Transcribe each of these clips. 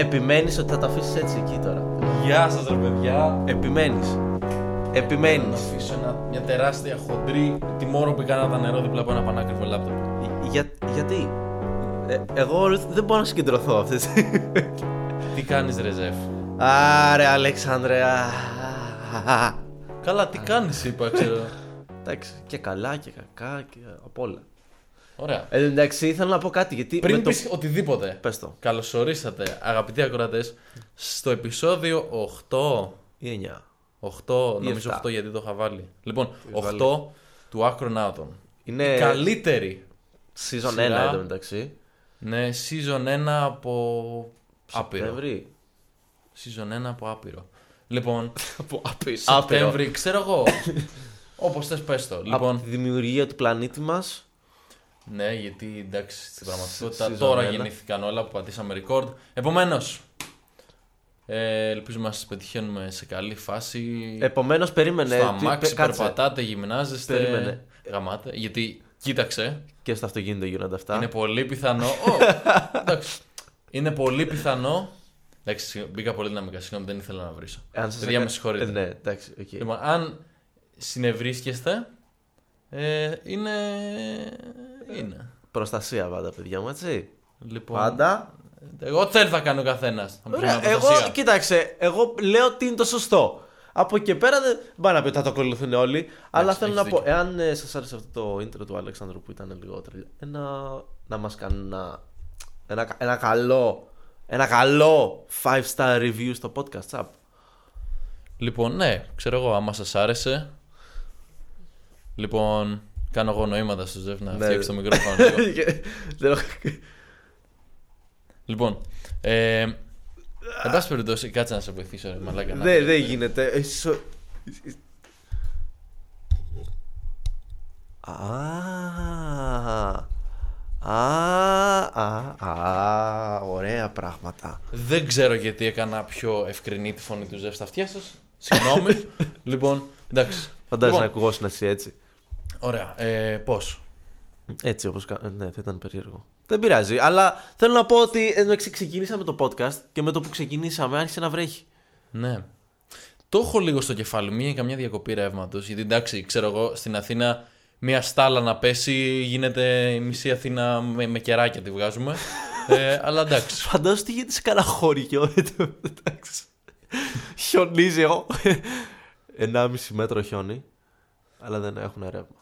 επιμένεις ότι θα τα αφήσεις έτσι εκεί τώρα. Γεια σας ρε παιδιά. Επιμένεις. Να Επιμένει. αφήσω ένα, μια τεράστια χοντρή τιμόρο που έκανα τα νερό δίπλα από ένα πανάκριβο λάπτοπ. Για, γιατί; Ε, εγώ δεν μπορώ να συγκεντρωθώ αυτή τη στιγμή. Τι κάνεις ρε Ζεφ; Άρε, Αλέξανδρε. α, α, α. Καλά, τι κάνεις είπα, ξέρω. Εντάξει, και καλά και κακά και απ' όλα. Ωραία. Ε, εντάξει, ήθελα να πω κάτι γιατί. Πριν με το... πεις οτιδήποτε, Πες το. καλωσορίσατε αγαπητοί ακροατές στο επεισόδιο 8. Ή 9. 8, Ή νομίζω 7. 8 γιατί το είχα βάλει. Λοιπόν, 8 βάλει. του Άκροναύτων. Είναι Η καλύτερη. season 1 σειρά. εντωμεταξύ. Ναι, season 1 από άπειρο. Σεπτέμβρη. Season 1 από άπειρο. Λοιπόν, Από άπειρο. Σεπτέμβρη, ξέρω εγώ. Όπως θες, πες το. Από Λοιπόν, τη δημιουργία του πλανήτη μας. Ναι, γιατί εντάξει, στην πραγματικότητα season τώρα ένα. γεννήθηκαν όλα που πατήσαμε record. Επομένως, ε, ελπίζουμε να σας πετυχαίνουμε σε καλή φάση. Επομένως, περίμενε. στο τι- αμάξι, κάτσε. περπατάτε, γυμνάζεστε. Περίμενε. Γαμάτε. Γιατί, κοίταξε, Και στο αυτοκίνητο γίνονται αυτά. είναι πολύ πιθανό. Ω, εντάξει. Είναι πολύ πιθανό. Εντάξει, μπήκα πολύ δυναμικά, συγγνώμη, δεν ήθελα να βρίσω. Αν σας Παιδιά, έκα- με συγχωρείτε. Ε, ναι, εντάξει, οκ. Λοιπόν, αν συνευρίσκεστε, ε, είναι. Είναι. Προστασία πάντα, παιδιά μου, έτσι. Λοιπόν, Πάντα. Εγώ τι θέλει θα κάνει ο καθένας. Ωραία, εγώ, κοίταξε, εγώ λέω ότι είναι το σωστό. Από εκεί και πέρα δεν πάει να πει ότι θα το ακολουθούν όλοι. αλλά θέλω να έχεις πω, δίκιο. εάν ε, σας άρεσε αυτό το intro του Αλέξανδρου που ήταν λίγο τρελ, ένα, να μας κάνουν ένα, ένα, ένα καλό. Ένα καλό 5 star review στο podcast app. Λοιπόν, ναι, ξέρω εγώ, άμα σας άρεσε. Λοιπόν, κάνω εγώ νοήματα στο Ζεύ να Ναι. φτιάξει το μικρόφωνο. λίγο. Δεν έχω- λοιπόν, ε, εν πάση περιπτώσει, κάτσε να σε βοηθήσω, ρε, μαλάκα. να- Δεν δεν γίνεται. Ε, σο- Α, α, α, α, ωραία πράγματα. Δεν ξέρω γιατί έκανα πιο ευκρινή τη φωνή του Ζεύ στα αυτιά σας. Συγγνώμη. λοιπόν, εντάξει. Φαντάζεσαι να Λοιπόν, ακουγόσουν εσύ έτσι. Ωραία, ε, πώς; Έτσι όπως κα... Ναι, θα ήταν περίεργο. Δεν πειράζει. Αλλά θέλω να πω ότι ενώ ξεκινήσαμε το podcast και με το που ξεκινήσαμε άρχισε να βρέχει. Ναι. Το έχω λίγο στο κεφάλι μου, είναι καμιά διακοπή ρεύματος. Γιατί εντάξει, ξέρω εγώ, στην Αθήνα μία στάλα να πέσει γίνεται η μισή Αθήνα με, με κεράκια τη βγάζουμε. ε, αλλά εντάξει. Φαντάζομαι τι γίνεται σε κανένα χωριό. Εντάξει. Χιονίζει εγώ. 1,5 μέτρο χιόνι. Αλλά δεν έχουν ρεύμα.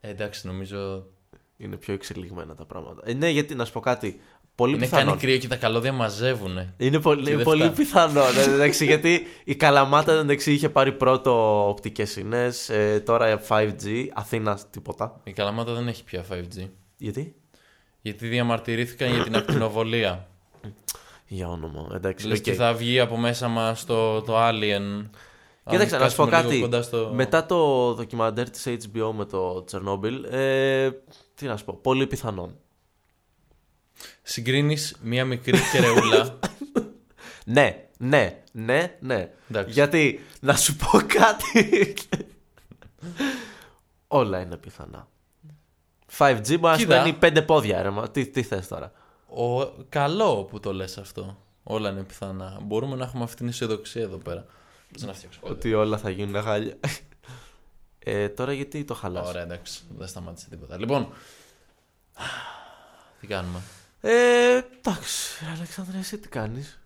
Ε, εντάξει, νομίζω. Είναι πιο εξελιγμένα τα πράγματα. Ε, ναι, γιατί να σου πω κάτι. Πολύ Είναι πιθανό. κάνει κρύο και τα καλώδια μαζεύουν. Είναι πολύ, Και δεν πολύ φτάνει. πιθανό. ναι, εντάξει, γιατί η Καλαμάτα εντάξει, είχε πάρει πρώτο οπτικές ίνε. Ε, τώρα 5G. Αθήνα τίποτα. Η Καλαμάτα δεν έχει πια 5G. Γιατί; Γιατί διαμαρτυρήθηκαν για την ακτινοβολία. Για όνομα. Εντάξει, Λες οκ. και θα βγει από μέσα μας το, το Alien. Κοίταξε, Αν να σου πω κάτσουμε λίγο κάτι. κοντά στο- Μετά το ντοκιμαντέρ της HBO με το Τσερνόμπιλ, ε, τι να σου πω, πολύ πιθανόν. Συγκρίνεις μία μικρή κεραιούλα. Ναι, ναι, ναι, ναι. Εντάξει. Γιατί, να σου πω κάτι. Όλα είναι πιθανά. 5G μπορεί να Κοίτα. σημαίνει πέντε πόδια, ρε. μα. Τι, τι θες τώρα; Ο... Καλό που το λες αυτό. Όλα είναι πιθανά. Μπορούμε να έχουμε αυτή την αισιοδοξία εδώ πέρα. Κάτσε να φτιάξω. κάτι. Ότι όλα θα γίνουν χάλια. Ε, τώρα γιατί το χαλάς; Ωραία, εντάξει. Δεν σταμάτησε τίποτα. Λοιπόν. Τι κάνουμε; Ε, εντάξει, Αλεξάνδρε, εσύ τι κάνεις;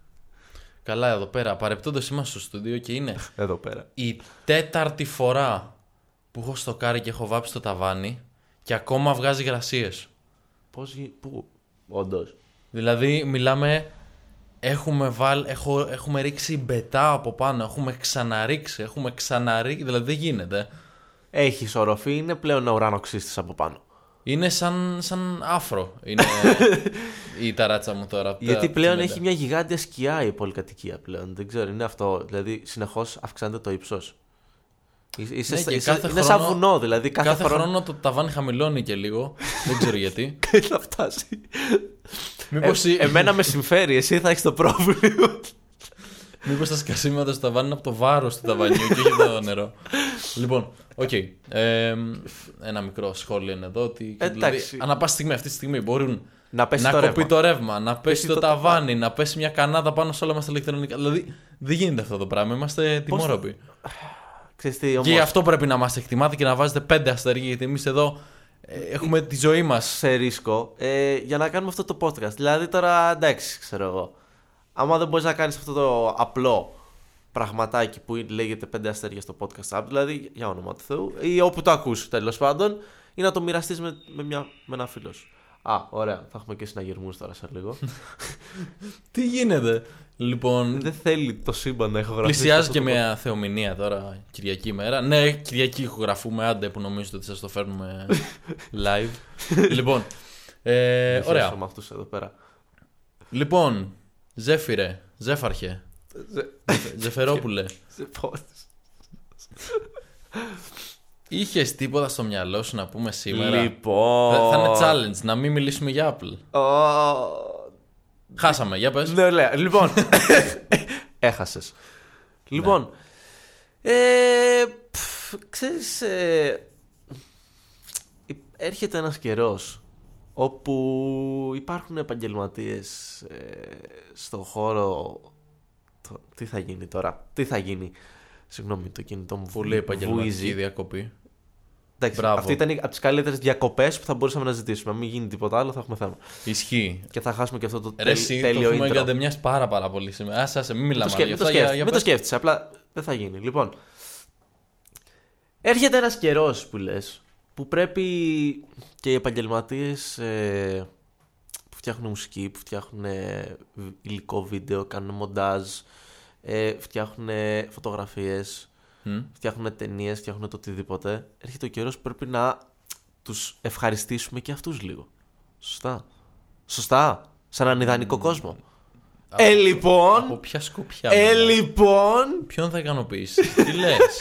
Καλά, εδώ πέρα. Παρεπτόντως είμαστε στο στούντιο και είναι Εδώ πέρα. η τέταρτη φορά που έχω στοκάρει και έχω βάψει το ταβάνι και ακόμα βγάζει γρασίες. Πώς γι... Πού, όντως. Δηλαδή, μιλάμε. Έχουμε, βάλ, έχω, έχουμε ρίξει μπετά από πάνω. Έχουμε ξαναρίξει. Έχουμε ξαναρίξει. Δηλαδή, δεν γίνεται. Έχει οροφή, είναι πλέον ουρανοξύστης από πάνω. Είναι σαν, σαν άφρο. Είναι η ταράτσα μου τώρα. από τα- Γιατί από τη πλέον μπετά. έχει μια γιγάντια σκιά η πολυκατοικία πλέον. Δεν ξέρω, είναι αυτό. Δηλαδή συνεχώς αυξάνεται το ύψος. Είσαι, Ναι, στα- και είσαι- κάθε είναι σαν χρόνο- βουνό, δηλαδή κάθε, Κάθε χρόνο. χρόνο το ταβάνι χαμηλώνει και λίγο. δεν ξέρω γιατί. θα φτάσει. Μήπως, Ε, η- εμένα με συμφέρει, εσύ θα έχεις το πρόβλημα. μήπως τα σκασίματα στο ταβάνι είναι από το βάρος του ταβανιού και όχι από το νερό. λοιπόν, οκ. Ε, ένα μικρό σχόλιο είναι εδώ. Ότι, Εντάξει. δηλαδή, ανά πάση στιγμή αυτή τη στιγμή μπορούν Να πέσει να το κοπεί ρεύμα. το ρεύμα, να πέσει το, το ταβάνι, να πέσει μια κανάτα πάνω σε όλα μας τα ηλεκτρονικά. Δηλαδή δεν γίνεται αυτό το πράγμα. Είμαστε ετοιμόρροποι. Ξέρεις τι, όμως, Και γι' αυτό πρέπει να μας εκτιμάτε και να βάζετε πέντε αστέρια, γιατί εμείς εδώ ε, έχουμε τη ζωή μας. σε ρίσκο ε, για να κάνουμε αυτό το podcast. Δηλαδή τώρα εντάξει, ξέρω εγώ. Άμα δεν μπορείς να κάνεις αυτό το απλό πραγματάκι που λέγεται 5 αστέρια στο podcast app, δηλαδή για όνομα του Θεού, ή όπου το ακούς τέλος πάντων, ή να το μοιραστείς με, με, μια, με ένα φίλο σου. Α, ωραία. Θα έχουμε και συναγερμούς τώρα σε λίγο. Τι γίνεται; Λοιπόν, δεν θέλει το σύμπαν να έχω γραφεί. πλησιάζει αυτό και το μια θεομηνία τώρα, Κυριακή ημέρα. Ναι, Κυριακή ηχογραφούμε, άντε που νομίζετε ότι σας το φέρνουμε live. λοιπόν, ε, podcast. ωραία. με αυτούς εδώ πέρα. Λοιπόν, Ζέφυρε, Ζέφαρχε, Ζεφερόπουλε. Σε πώς. Είχες τίποτα στο μυαλό σου να πούμε σήμερα; Λοιπόν. Θα, θα είναι challenge να μην μιλήσουμε για Apple. Ω, Χάσαμε, για πες. Ναι, ωραία. Λοιπόν. Έχασες. Λοιπόν. Ε, πφ, ξέρεις, ε, έρχεται ένας καιρός όπου υπάρχουν επαγγελματίες ε, στον χώρο... Το, τι θα γίνει τώρα, τι θα γίνει. Συγγνώμη, το κινητό μου Πολύ επαγγελματική βουίζει. διακοπή. Εντάξει, Μπράβο. αυτή ήταν από τις καλύτερες διακοπές που θα μπορούσαμε να ζητήσουμε. Αν μην γίνει τίποτα άλλο, θα έχουμε θέμα. Ισχύει. Και θα χάσουμε και αυτό το Ρε, τέλ- εσύ το τέλειο έχουμε intro. εγκατεμιάσει πάρα πάρα πολύ σήμερα. Άσε, άσε, μην Μην το, μιλάμε σκέφ- για μην το, αυτά. Για, σκέφτεσαι, για μην το πες. σκέφτεσαι, απλά δεν θα γίνει. Λοιπόν, έρχεται ένας καιρός που λες, που πρέπει και οι επαγγελματίες ε, που φτιάχνουν μουσική, που φτιάχνουν ε, υλικό βίντεο, κάνουν μοντάζ, ε, φτιάχνουν φωτογραφίες, Μμ. φτιάχνουν ταινίες, φτιάχνουν το οτιδήποτε. Έρχεται ο καιρός που πρέπει να τους ευχαριστήσουμε και αυτούς λίγο. Σωστά. Σωστά. Σε έναν ιδανικό κόσμο. Ε, λοιπόν... Από ποια σκοπιά. Ε, μιλάς; λοιπόν... Ποιον θα ικανοποιήσεις; Τι λες;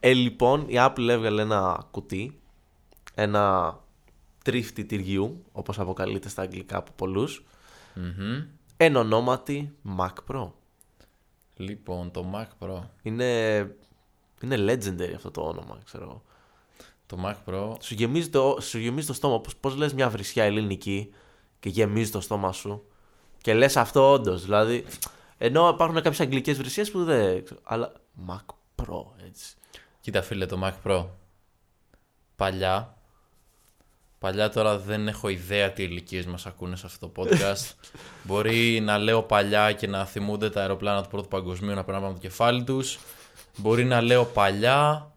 Ε, λοιπόν, η Apple έβγαλε ένα κουτί, ένα τρίφτη τυριού, όπως αποκαλείται στα αγγλικά από πολλούς, εν ονόματι Mac Pro. Λοιπόν, το Mac Pro. Είναι, είναι legendary αυτό το όνομα, ξέρω εγώ. Το Mac Pro. Σου γεμίζει το, σου γεμίζει το στόμα, πώς, πώς λες μια βρισιά ελληνική και γεμίζει το στόμα σου και λες αυτό όντως. δηλαδή, ενώ υπάρχουν κάποιες αγγλικές βρυσίες που δεν ξέρω, αλλά Mac Pro, έτσι. Κοίτα φίλε, το Mac Pro. Παλιά. Παλιά τώρα δεν έχω ιδέα τι ηλικίες μας ακούνε σε αυτό το podcast. Μπορεί να λέω παλιά και να θυμούνται τα αεροπλάνα του Πρώτου Παγκοσμίου να περνάνε από το κεφάλι τους. Μπορεί να λέω παλιά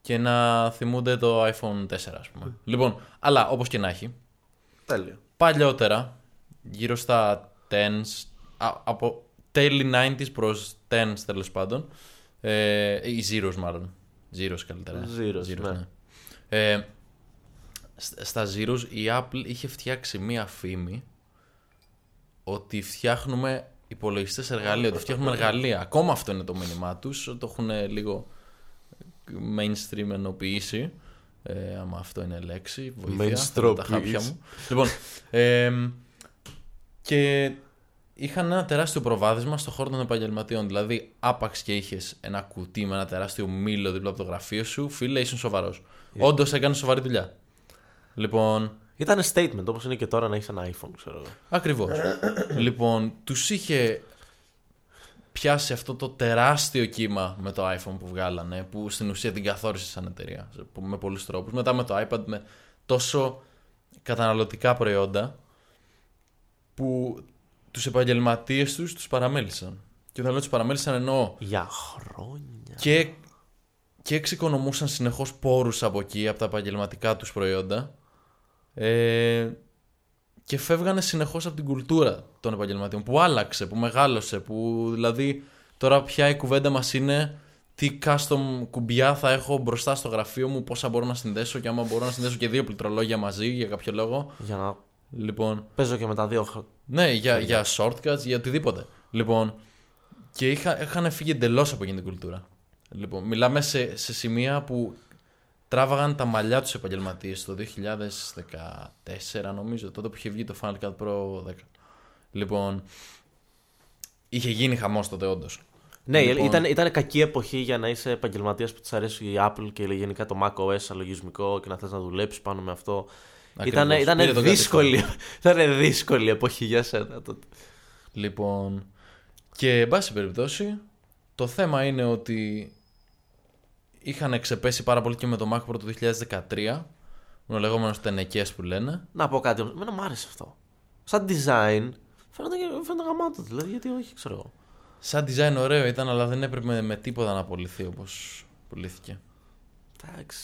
και να θυμούνται το iPhone 4 ας πούμε. λοιπόν, αλλά όπως και να έχει. Τέλειο. Παλιότερα, γύρω στα 10s, α- από τέλη 90s προς 10s τέλος πάντων, ε, ή zeros μάλλον, zeros καλύτερα. Zeros, ναι. Ε, σ- στα zeros η Apple είχε φτιάξει μία φήμη ότι φτιάχνουμε υπολογιστές εργαλεία, ότι φτιάχνουμε εργαλεία. Ακόμα αυτό είναι το μήνυμά τους, το έχουν λίγο mainstream ενοποιήσει. Ε, άμα αυτό είναι λέξη, βοήθεια, θέλω τα χάπια μου. Λοιπόν, εμ, και είχαν ένα τεράστιο προβάδισμα στο χώρο των επαγγελματιών. Δηλαδή, άπαξ και είχες ένα κουτί με ένα τεράστιο μήλο δίπλα από το γραφείο σου, φίλε, ήσουν σοβαρός. Όντως έκανες σοβαρή δουλειά. Λοιπόν, Ήταν statement όπως είναι και τώρα να έχεις ένα iPhone, ξέρω εγώ. Ακριβώς. λοιπόν, τους είχε πιάσει αυτό το τεράστιο κύμα με το iPhone που βγάλανε, που στην ουσία την καθόρισε σαν εταιρεία σε- που- με πολλούς τρόπους. Μετά με το iPad με τόσο καταναλωτικά προϊόντα που τους επαγγελματίες τους τους παραμέλησαν. Και όταν λέω τους παραμέλησαν εννοώ Για χρόνια. και, και εξοικονομούσαν συνεχώς πόρους από εκεί, από τα επαγγελματικά τους προϊόντα ε, και φεύγανε συνεχώς από την κουλτούρα των επαγγελματιών που άλλαξε, που μεγάλωσε, που δηλαδή τώρα πια η κουβέντα μας είναι τι custom κουμπιά θα έχω μπροστά στο γραφείο μου, πόσα μπορώ να συνδέσω και άμα μπορώ να συνδέσω και δύο πληκτρολόγια μαζί για κάποιο λόγο. Για να Λοιπόν, παίζω και με τα δύο. χ- ναι, για, για shortcuts, για οτιδήποτε. Λοιπόν, και είχα, είχαν φύγει εντελώς από εκείνη την κουλτούρα. Λοιπόν, μιλάμε σε, σε σημεία που τράβαγαν τα μαλλιά τους επαγγελματίες το 2014, νομίζω, τότε που είχε βγει το Final Cut Pro 10. Λοιπόν, είχε γίνει χαμός τότε, όντως. Ναι, Λοιπόν. ήταν, ήταν κακή εποχή για να είσαι επαγγελματίας που της αρέσει η Apple και γενικά το Mac OS σαν λογισμικό και να θες να δουλέψεις πάνω με αυτό. Ακριβώς. Ήταν, ήταν Πήρε τον δύσκολη, ήταν δύσκολη εποχή για σένα τότε. Λοιπόν, και εν πάση περιπτώσει, το θέμα είναι ότι είχαν ξεπέσει πάρα πολύ και με το Mac Pro το 2013, με ο λεγόμενος τενεκές που λένε. Να πω κάτι όμως, εμένα μου άρεσε αυτό. Σαν design, φαίνεται, φαίνεται γαμάτο, δηλαδή γιατί όχι, ξέρω εγώ. Σαν design ωραίο ήταν, αλλά δεν έπρεπε με, με τίποτα να απολυθεί όπως πουλήθηκε. Εντάξει.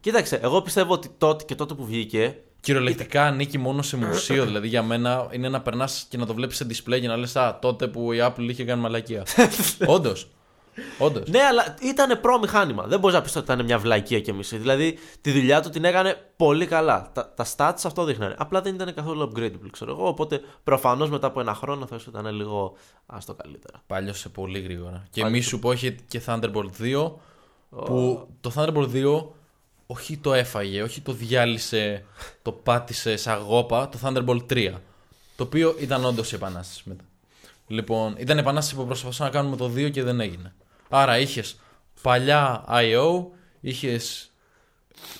Κοίταξε, εγώ πιστεύω ότι τότε και τότε που βγήκε. Κυριολεκτικά ανήκει μόνο σε μουσείο. δηλαδή για μένα είναι να περνάς και να το βλέπεις σε display και να λες Α, τότε που η Apple είχε κάνει μαλακία. Όντως. Όντως. Ναι, αλλά ήταν προ μηχάνημα. Δεν μπορείς να πεις ότι ήταν μια βλακεία και μισή. Δηλαδή τη δουλειά του την έκανε πολύ καλά. Τα, τα stats αυτό δείχνανε. Απλά δεν ήταν καθόλου upgradable, ξέρω εγώ. Οπότε προφανώς μετά από ένα χρόνο θα ήταν λίγο άστο καλύτερα. Πάλιωσε πολύ γρήγορα. Και μη σου πω είχε και Thunderbolt 2. Που το Thunderbolt 2 όχι το έφαγε, όχι το διάλυσε, το πάτησε σαν γόπα, το Thunderbolt 3. Το οποίο ήταν όντως η επανάσταση μετά. Λοιπόν, ήταν η επανάσταση που προσπαθούσαμε να κάνουμε το 2 και δεν έγινε. Άρα είχες παλιά I.O., είχες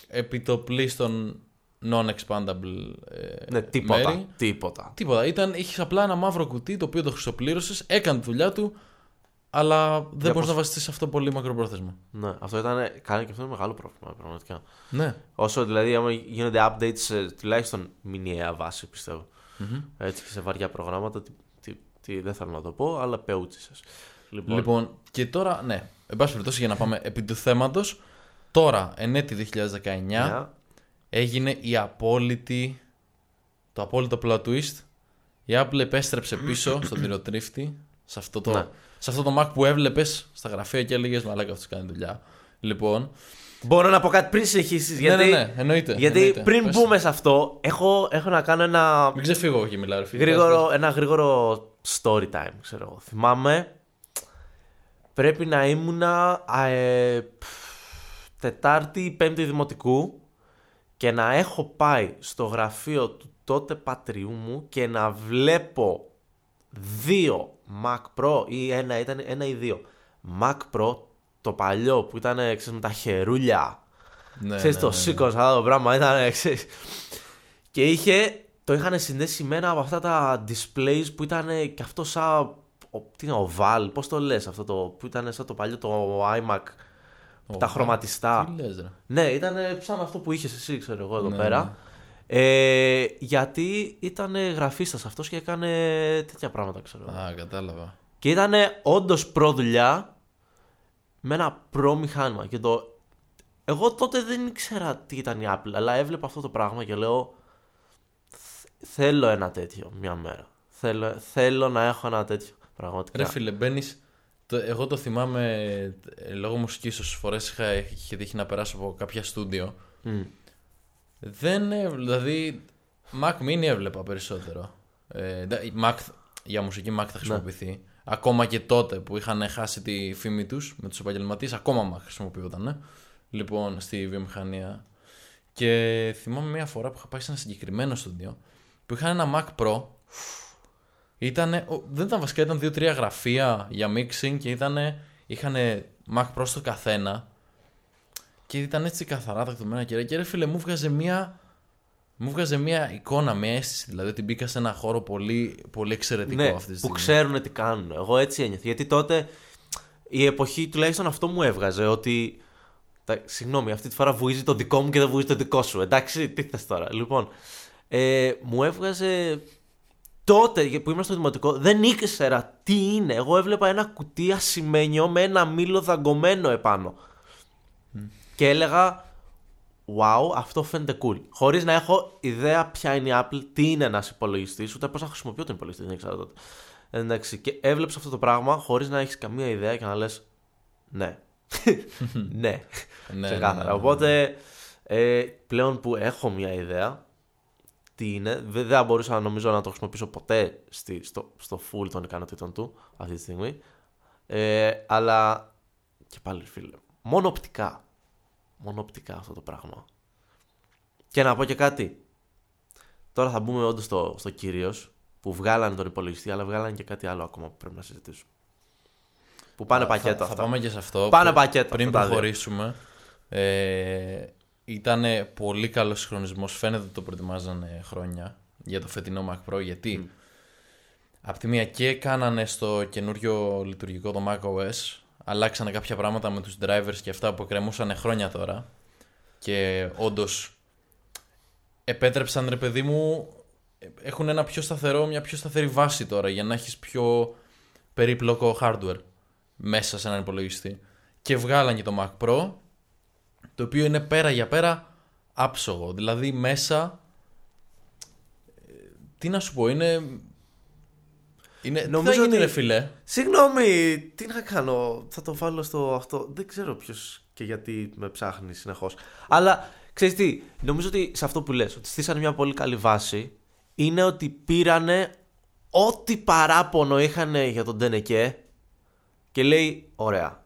επιτοπλίστων non-expandable ε, Ναι, τίποτα. μέρη. Τίποτα. Τίποτα. Ήταν, είχες απλά ένα μαύρο κουτί το οποίο το χρυσοπλήρωσες, έκανε τη δουλειά του, αλλά δεν Για μπορείς πώς- να βασιστείς σε αυτό πολύ μακροπρόθεσμα. Ναι, αυτό ήταν. Κάνει και αυτό είναι μεγάλο πρόβλημα, πραγματικά. Ναι. Όσο δηλαδή, άμα γίνονται updates σε τουλάχιστον μηνιαία βάση, πιστεύω. Έτσι και σε βαριά προγράμματα, τι, τι, τι, δεν θέλω να το πω, αλλά πεούτσισες. Λοιπόν, Λοιπόν, και τώρα, ναι, εν πάση περιπτώσει για να πάμε επί του θέματος, τώρα, εν έτη 2019, ναι, έγινε η απόλυτη, το απόλυτο plot twist. Η Apple επέστρεψε πίσω στον τυροτρίφτη, σε αυτό το, Ναι. σε αυτό το Mac που έβλεπες στα γραφεία και έλεγες Μαλάκα, αυτός κάνει δουλειά. Λοιπόν, Μπορώ να πω κάτι πριν συνεχίσεις. ναι, Γιατί, ναι, ναι, εννοείται. γιατί εννοείται. πριν Πες. μπούμε σε αυτό, έχω, έχω να κάνω ένα Μην ξεφύγω εγώ και μιλάω, ρε φίλε. γρήγορο, ένα γρήγορο story time, ξέρω εγώ. Θυμάμαι, πρέπει να ήμουνα α, ε, πφ, Τετάρτη ή Πέμπτη Δημοτικού και να έχω πάει στο γραφείο του τότε πατριού μου και να βλέπω δύο Mac Pro ή ένα, ήταν ένα ή δύο Mac Pro το παλιό που ήταν ξέρεις, με τα χερούλια Ναι, ξέρεις ναι, το ναι, ναι. σήκωσε αυτό το πράγμα ήταν ξέρεις. και είχε το είχαν συνδέσει με ένα από αυτά τα displays που ήταν και αυτό σαν ο, τι είναι, oval, πώς το λες αυτό το που ήταν σαν το παλιό το iMac τα Oval. χρωματιστά Τι λες, ρε. ναι, ήταν σαν αυτό που είχες εσύ, ξέρω εγώ εδώ Ναι, πέρα. Ε, γιατί ήταν γραφίστας αυτός και έκανε τέτοια πράγματα, ξέρω εγώ. Α, κατάλαβα. Και ήταν όντως προδουλειά με ένα προ μηχάνημα. Και το... Εγώ τότε δεν ήξερα τι ήταν η Apple, αλλά έβλεπα αυτό το πράγμα και λέω. «Θ- Θέλω ένα τέτοιο μια μέρα. Θέλω, θέλω να έχω ένα τέτοιο. Πραγματικά. Ρε φίλε, μπαίνεις. Εγώ το θυμάμαι ε, λόγω μουσικής όσες φορές είχα είχε τύχει να περάσω από κάποια στούντιο. Μμ. Δεν ε, δηλαδή. Mac Mini έβλεπα περισσότερο. Ε, ντα- η Mac, για μουσική Mac θα χρησιμοποιηθεί. Ακόμα και τότε που είχαν χάσει τη φήμη τους με τους επαγγελματίες, ακόμα Mac χρησιμοποιούταν. ε. Λοιπόν, στη βιομηχανία. Και θυμάμαι μια φορά που είχα πάει σε ένα συγκεκριμένο στούντιο που είχαν ένα Mac Pro Ήτανε, ο- δεν ήταν βασικά, ήταν δύο-τρία γραφεία για mixing και ήτανε, είχαν Mac Pro στο καθένα και ήταν έτσι καθαρά τακτωμένα και ρε, και ρε φίλε μου βγάζε μία μου βγάζε μια εικόνα, μια αίσθηση. Δηλαδή ότι μπήκα σε ένα χώρο πολύ, πολύ εξαιρετικό ναι, αυτή τη που στιγμή. ξέρουν τι κάνουν. Εγώ έτσι ένιωθα. Γιατί τότε η εποχή τουλάχιστον αυτό μου έβγαζε ότι. Τα, συγγνώμη, αυτή τη φορά βουίζει το δικό μου και δεν βουίζει το δικό σου. Εντάξει, τι θες τώρα. Λοιπόν, ε, μου έβγαζε τότε που ήμουν στο δημοτικό δεν ήξερα τι είναι. Εγώ έβλεπα ένα κουτί ασημένιο με ένα μήλο δαγκωμένο επάνω. Και έλεγα, wow, αυτό φαίνεται cool. Χωρίς να έχω ιδέα ποια είναι η Apple, τι είναι ένας υπολογιστής, ούτε πώς να χρησιμοποιώ τον υπολογιστή, δεν ήξερα τότε. Εντάξει, και έβλεψε αυτό το πράγμα χωρίς να έχεις καμία ιδέα και να λες, ναι. ναι. Ναι, Ξεκάθαρα. ναι, ναι, ναι. Οπότε ε, πλέον που έχω μια ιδέα τι είναι, δεν θα μπορούσα νομίζω να το χρησιμοποιήσω ποτέ στη, στο, στο full των ικανότητων του αυτή τη στιγμή. Ε, αλλά και πάλι φίλε, μόνο οπτικά. Μόνο οπτικά αυτό το πράγμα. Και να πω και κάτι. Τώρα θα μπούμε όντως στο, στο κύριο που βγάλανε τον υπολογιστή, αλλά βγάλανε και κάτι άλλο ακόμα που πρέπει να συζητήσουμε. Που πάνε Θα- πακέτο θα, αυτά. θα πάμε και σε αυτό. Πάνε Πριν- πακέτο Πριν αυτά τα δύο. προχωρήσουμε. Ε, ήταν πολύ καλός συγχρονισμός. Φαίνεται ότι το προετοιμάζανε χρόνια για το φετινό Mac Pro. Γιατί απ' τη μία και κάνανε στο καινούριο λειτουργικό το Mac OS. Αλλάξανε κάποια πράγματα με τους drivers και αυτά που κρεμούσαν χρόνια τώρα. Και όντως επέτρεψαν ρε παιδί μου έχουν ένα πιο σταθερό, μια πιο σταθερή βάση τώρα για να έχεις πιο περίπλοκο hardware μέσα σε έναν υπολογιστή. Και βγάλαν και το Mac Pro, το οποίο είναι πέρα για πέρα άψογο. Δηλαδή μέσα, ε, τι να σου πω, είναι... είναι Νομίζω τι θα γίνει ότι- ρε φίλε; Συγγνώμη, τι να κάνω. Θα το βάλω στο αυτό. Δεν ξέρω ποιος και γιατί με ψάχνει συνεχώς. Αλλά ξέρεις τι, νομίζω ότι σε αυτό που λες, ότι στήσανε μια πολύ καλή βάση, είναι ότι πήρανε ό,τι παράπονο είχαν για τον Τενεκέ και λέει: Ωραία.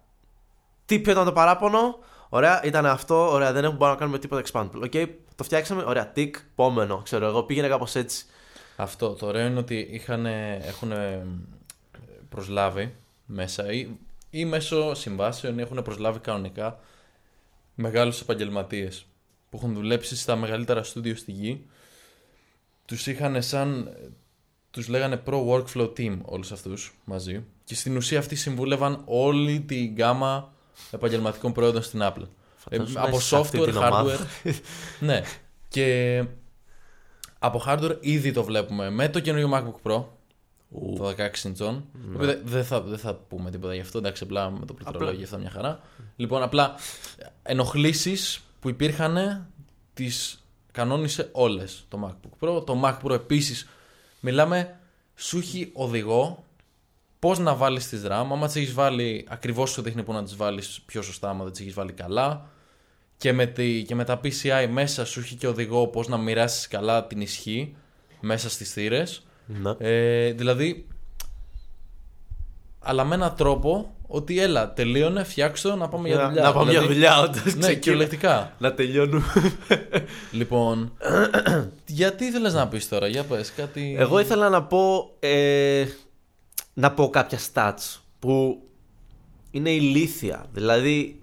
Τι ποιο ήταν το παράπονο, Ωραία, ήταν αυτό, ωραία, δεν έχουμε μπορούμε να κάνουμε τίποτα expandable. Οκ, το φτιάξαμε, ωραία, τικ, επόμενο, ξέρω εγώ, πήγαινε κάπως έτσι. Αυτό. Το ωραίο είναι ότι είχαν, έχουν προσλάβει μέσα ή, ή μέσω συμβάσεων έχουν προσλάβει κανονικά μεγάλους επαγγελματίες που έχουν δουλέψει στα μεγαλύτερα στούντιο στη γη. Τους είχαν σαν... Τους λέγανε Pro Workflow Team όλους αυτούς μαζί και στην ουσία αυτοί συμβούλευαν όλη την γκάμα επαγγελματικών προϊόντων στην Apple. Ε, Φαντάζομαι από σε αυτή software, την ομάδα. hardware. ναι. Και από hardware ήδη το βλέπουμε με το καινούριο MacBook Pro, το 16 inch. Δεν δεν θα, δεν θα πούμε τίποτα γι' αυτό, εντάξει, απλά με το πληκτρολόγιο αυτά μια χαρά. Λοιπόν, απλά ενοχλήσεις που υπήρχαν τις κανόνισε όλες το MacBook Pro. Το Mac Pro επίσης, μιλάμε, σου έχει οδηγό πώς να βάλεις τις RAM. Άμα τις έχεις βάλει, ακριβώς σου δείχνει πού να τις βάλεις πιο σωστά, άμα δεν τις έχεις βάλει καλά. Και με, τη, και με τα PCI μέσα σου έχει και οδηγό πώς να μοιράσεις καλά την ισχύ μέσα στις θύρες. Ναι. Ε, δηλαδή, αλλά με έναν τρόπο ότι έλα, τελείωνε, φτιάξτε το, να πάμε για Να, δουλειά. να πάμε για Δηλαδή, δουλειά, όντως. Ναι, κυριολεκτικά. Να τελειώνουμε. λοιπόν, γιατί ήθελες να πεις τώρα, για πες κάτι... Εγώ ήθελα να πω. Ε, να πω κάποια stats που είναι ηλίθια. Δηλαδή.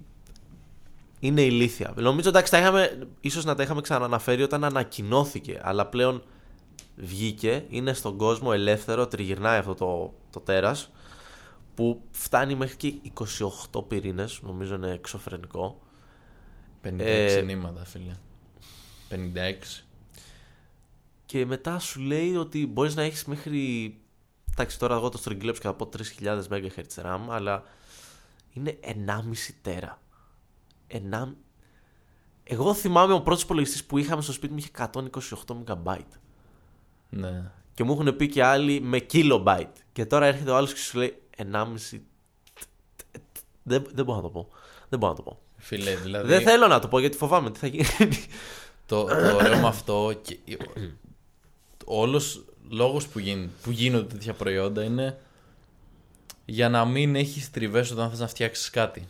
Είναι ηλίθια. Νομίζω εντάξει, τα είχαμε, ίσως να τα είχαμε ξαναναφέρει όταν ανακοινώθηκε, αλλά πλέον βγήκε, είναι στον κόσμο ελεύθερο, τριγυρνάει αυτό το, το τέρας, που φτάνει μέχρι και 28 πυρήνες, νομίζω είναι εξωφρενικό. 56 ε, νήματα, φίλε. 56. Και μετά σου λέει ότι μπορείς να έχεις μέχρι. Εντάξει, τώρα εγώ το στρογγυλέψω και θα πω 3000 MHz RAM, αλλά είναι 1,5 τέρα. 1... Εγώ θυμάμαι ο πρώτος υπολογιστής που είχαμε στο σπίτι μου είχε 128 MB. Ναι. Και μου έχουν πει και άλλοι με kilobyte. Και τώρα έρχεται ο άλλος και σου λέει 1,5. Δεν, δεν μπορώ να το πω. Δεν μπορώ να το πω. Φίλε, δηλαδή... Δεν θέλω να το πω γιατί φοβάμαι τι θα γίνει. Το, το ωραίο με αυτό και ο όλος λόγος που, γίν, που γίνονται τέτοια προϊόντα είναι για να μην έχεις τριβές όταν θες να φτιάξεις κάτι.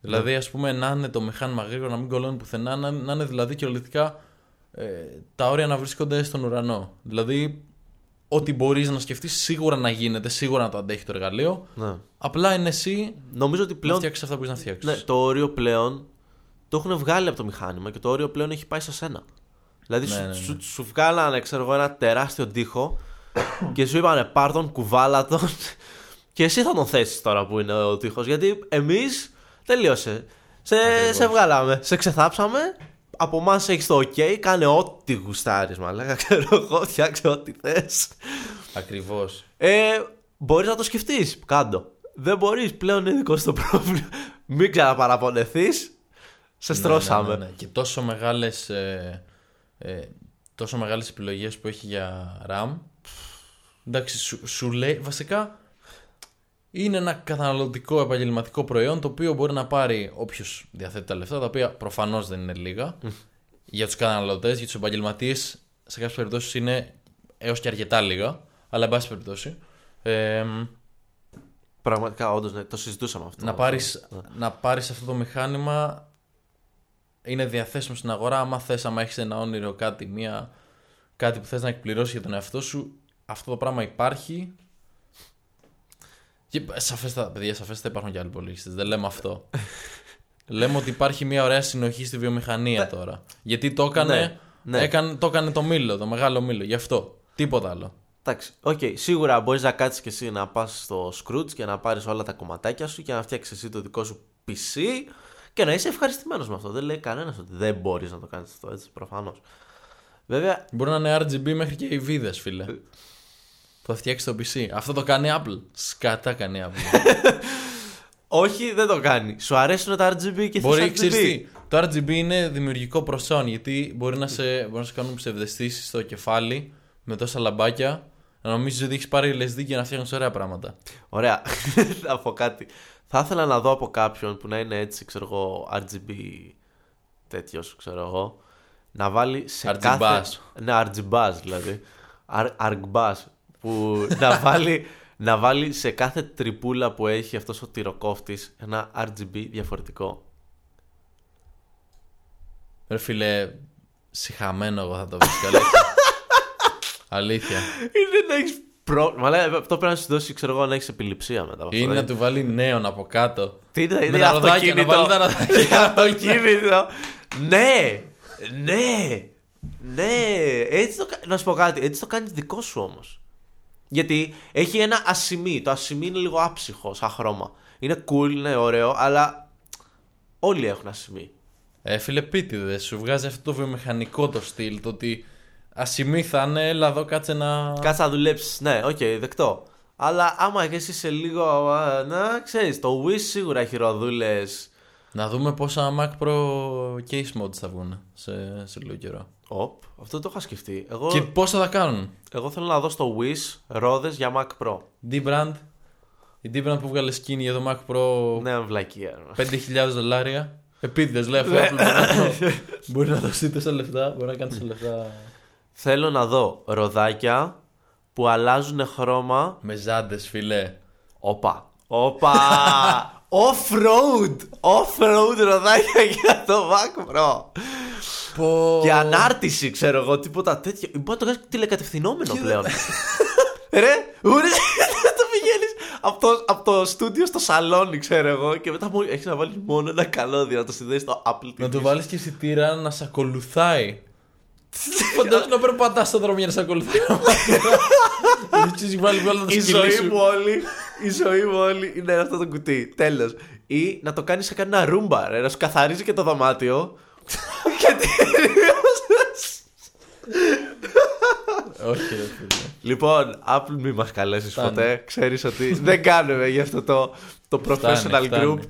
Δηλαδή, ας πούμε, να είναι το μηχάνημα γρήγορο, να μην κολλώνει πουθενά, να, να είναι δηλαδή κυριολεκτικά ε, τα όρια να βρίσκονται στον ουρανό. Δηλαδή, ό,τι μπορείς να σκεφτείς σίγουρα να γίνεται, σίγουρα να το αντέχει το εργαλείο. ναι. Απλά είναι εσύ Νομίζω ότι να πλέον φτιάξεις αυτά που μπορείς να φτιάξεις. Ναι, το όριο πλέον το έχουν βγάλει από το μηχάνημα και το όριο πλέον έχει πάει σε σένα. Δηλαδή Ναι, σου, ναι, ναι. Σου, σου βγάλανε ξέρω εγώ, ένα τεράστιο τοίχο και σου είπανε πάρ τον, κουβάλα τον και εσύ θα τον θέσεις τώρα που είναι ο τοίχος. Γιατί εμείς τελείωσε. Σε, Ακριβώς. σε βγάλαμε, σε ξεθάψαμε. Από εμάς έχεις το OK, κάνε ό,τι γουστάρεις, μαλάκα. Ξέρω εγώ, φτιάξε ό,τι θες. Ακριβώς. Ε, μπορείς να το σκεφτείς. Κάντο. Δεν μπορείς, πλέον είναι δικό σου το πρόβλημα. Μην ξαναπαραπονεθείς. Σε στρώσαμε. Ναι, ναι, ναι. Και τόσο μεγάλες, ε, ε, τόσο μεγάλες επιλογές που έχει για RAM. Εντάξει, σου, σου λέει, βασικά είναι ένα καταναλωτικό επαγγελματικό προϊόν το οποίο μπορεί να πάρει όποιος διαθέτει τα λεφτά, τα οποία προφανώς δεν είναι λίγα. για τους καταναλωτές, για τους επαγγελματίες, σε κάποιες περιπτώσεις είναι έως και αρκετά λίγα, αλλά εν πάση περιπτώσει. Ε, Πραγματικά, όντως, ναι, το συζητούσαμε αυτό. να πάρεις, να πάρεις αυτό το μηχάνημα είναι διαθέσιμο στην αγορά άμα θες, άμα έχεις ένα όνειρο κάτι, μια, κάτι που θες να εκπληρώσεις για τον εαυτό σου αυτό το πράγμα υπάρχει και σαφέστατα, παιδιά, σαφέστατα υπάρχουν και άλλοι υπολογιστές, δεν λέμε αυτό λέμε ότι υπάρχει μια ωραία συνοχή στη βιομηχανία τώρα. Γιατί το έκανε, Ναι, ναι. έκανε, το έκανε το μήλο, το μεγάλο μήλο. Γι' αυτό. Τίποτα άλλο. Εντάξει, οκ, σίγουρα μπορείς να κάτσεις και εσύ να πας στο Skroutz και να πάρεις όλα τα κομματάκια σου και να φτιάξεις εσύ το δικό σου PC και να είσαι ευχαριστημένος με αυτό. Δεν λέει κανένας ότι δεν μπορείς να το κάνεις αυτό, έτσι, προφανώς. Βέβαια, Μπορεί να είναι RGB μέχρι και οι βίδες, φίλε. Ε. που θα φτιάξει το PC. Αυτό το κάνει Apple. Σκατά κάνει Apple. όχι, δεν το κάνει. Σου αρέσουν τα RGB και μπορεί, θες ξέρεις RGB. τι, το RGB είναι δημιουργικό προσόν γιατί μπορεί να σε, μπορεί να σε κάνουν ψευδαισθήσεις στο κεφάλι με τόσα λαμπάκια. Να νομίζεις ότι έχεις πάρει LSD και να φτιάχνεις ωραία πράγματα. Ωραία, θα πω κάτι. Θα ήθελα να δω από κάποιον που να είναι έτσι, ξέρω εγώ, RGB τέτοιος, ξέρω εγώ, να βάλει σε RG κάθε... buzz. Ναι, RG buzz δηλαδή. Ar- Arg buzz. Που να βάλει, να βάλει σε κάθε τρυπούλα που έχει αυτός ο τυροκόφτης ένα RGB διαφορετικό. Ρε φίλε, συχαμένο εγώ θα το βρίσκω. αλήθεια. αλήθεια. Είναι να έχεις πρόβλημα. Αλλά αυτό πρέπει να σου δώσει, ξέρω εγώ, να έχεις επιληψία μετά. από αυτό. Είναι να του βάλει νέον από κάτω. Τι είναι, Με είναι τα ροδάκια, να αυτοκίνητο. βάλει τα ροδάκια. αυτοκίνητο. ναι, ναι, ναι. Έτσι το, κα- να σου πω κάτι, έτσι το κάνεις δικό σου όμως. Γιατί έχει ένα ασημί. Το ασημί είναι λίγο άψυχο σαν χρώμα. Είναι cool, είναι ωραίο, αλλά όλοι έχουν ασημί. Ε, φίλε, επίτηδες, σου βγάζει αυτό το βιομηχανικό το στυλ. Το ότι ασημί θα είναι, έλα εδώ κάτσε να. Κάτσε να δουλέψεις. Ναι, οκ, δεκτό. Αλλά άμα και εσύ σε λίγο. α, Να ξέρεις, το Wish σίγουρα έχει ροδούλες. Να δούμε πόσα Mac Pro case mods θα βγουν σε, σε λίγο καιρό. Οπ, αυτό το είχα σκεφτεί. Εγώ, Και πόσα θα κάνουν; εγώ θέλω να δω στο Wish ρόδες για Mac Pro. dbrand. Η D-Brand που βγάλε skin για το Mac Pro Ναι, βλακία. 5.000 δολάρια. Επίτηδες, λέει αυτό. Apple, μπορεί να- Μπορεί να δώσει τόσα λεφτά. Μπορεί να κάνει τόσα λεφτά. Θέλω να δω ροδάκια που αλλάζουν χρώμα. Με ζάντες, φιλέ. Όπα. Όπα. Off-road. Off-road ροδάκια για το Mac Pro. Πω. Και ανάρτηση, ξέρω εγώ, τίποτα τέτοιο. Μπορεί να το κάνεις τηλεκατευθυνόμενο πλέον. Ρε, ούρες, το πηγαίνεις από το, απ' το στούντιο στο σαλόνι, ξέρω εγώ, και μετά έχεις να βάλεις μόνο ένα καλώδιο να το συνδέσει στο Apple TV. Να του βάλεις και εισιτήρα να σε ακολουθάει. Φαντάζομαι να περπατάς στον δρόμο για να σε ακολουθεί. Έτσι έχει βάλει όλα τα Η σκυλί ζωή σου. μου όλη, η ζωή μου όλη είναι αυτό το κουτί. Τέλος. Ή να το κάνεις σε κανένα ρούμπα, ρε, να σου καθαρίζει και το δωμάτιο. και τελείωσες. Όχι, ρε φίλε. Λοιπόν, Apple μην μας καλέσεις Φτάνει. ποτέ. Ξέρεις ότι δεν κάνουμε γι' αυτό το, το professional Φτάνει, group. φτάνει.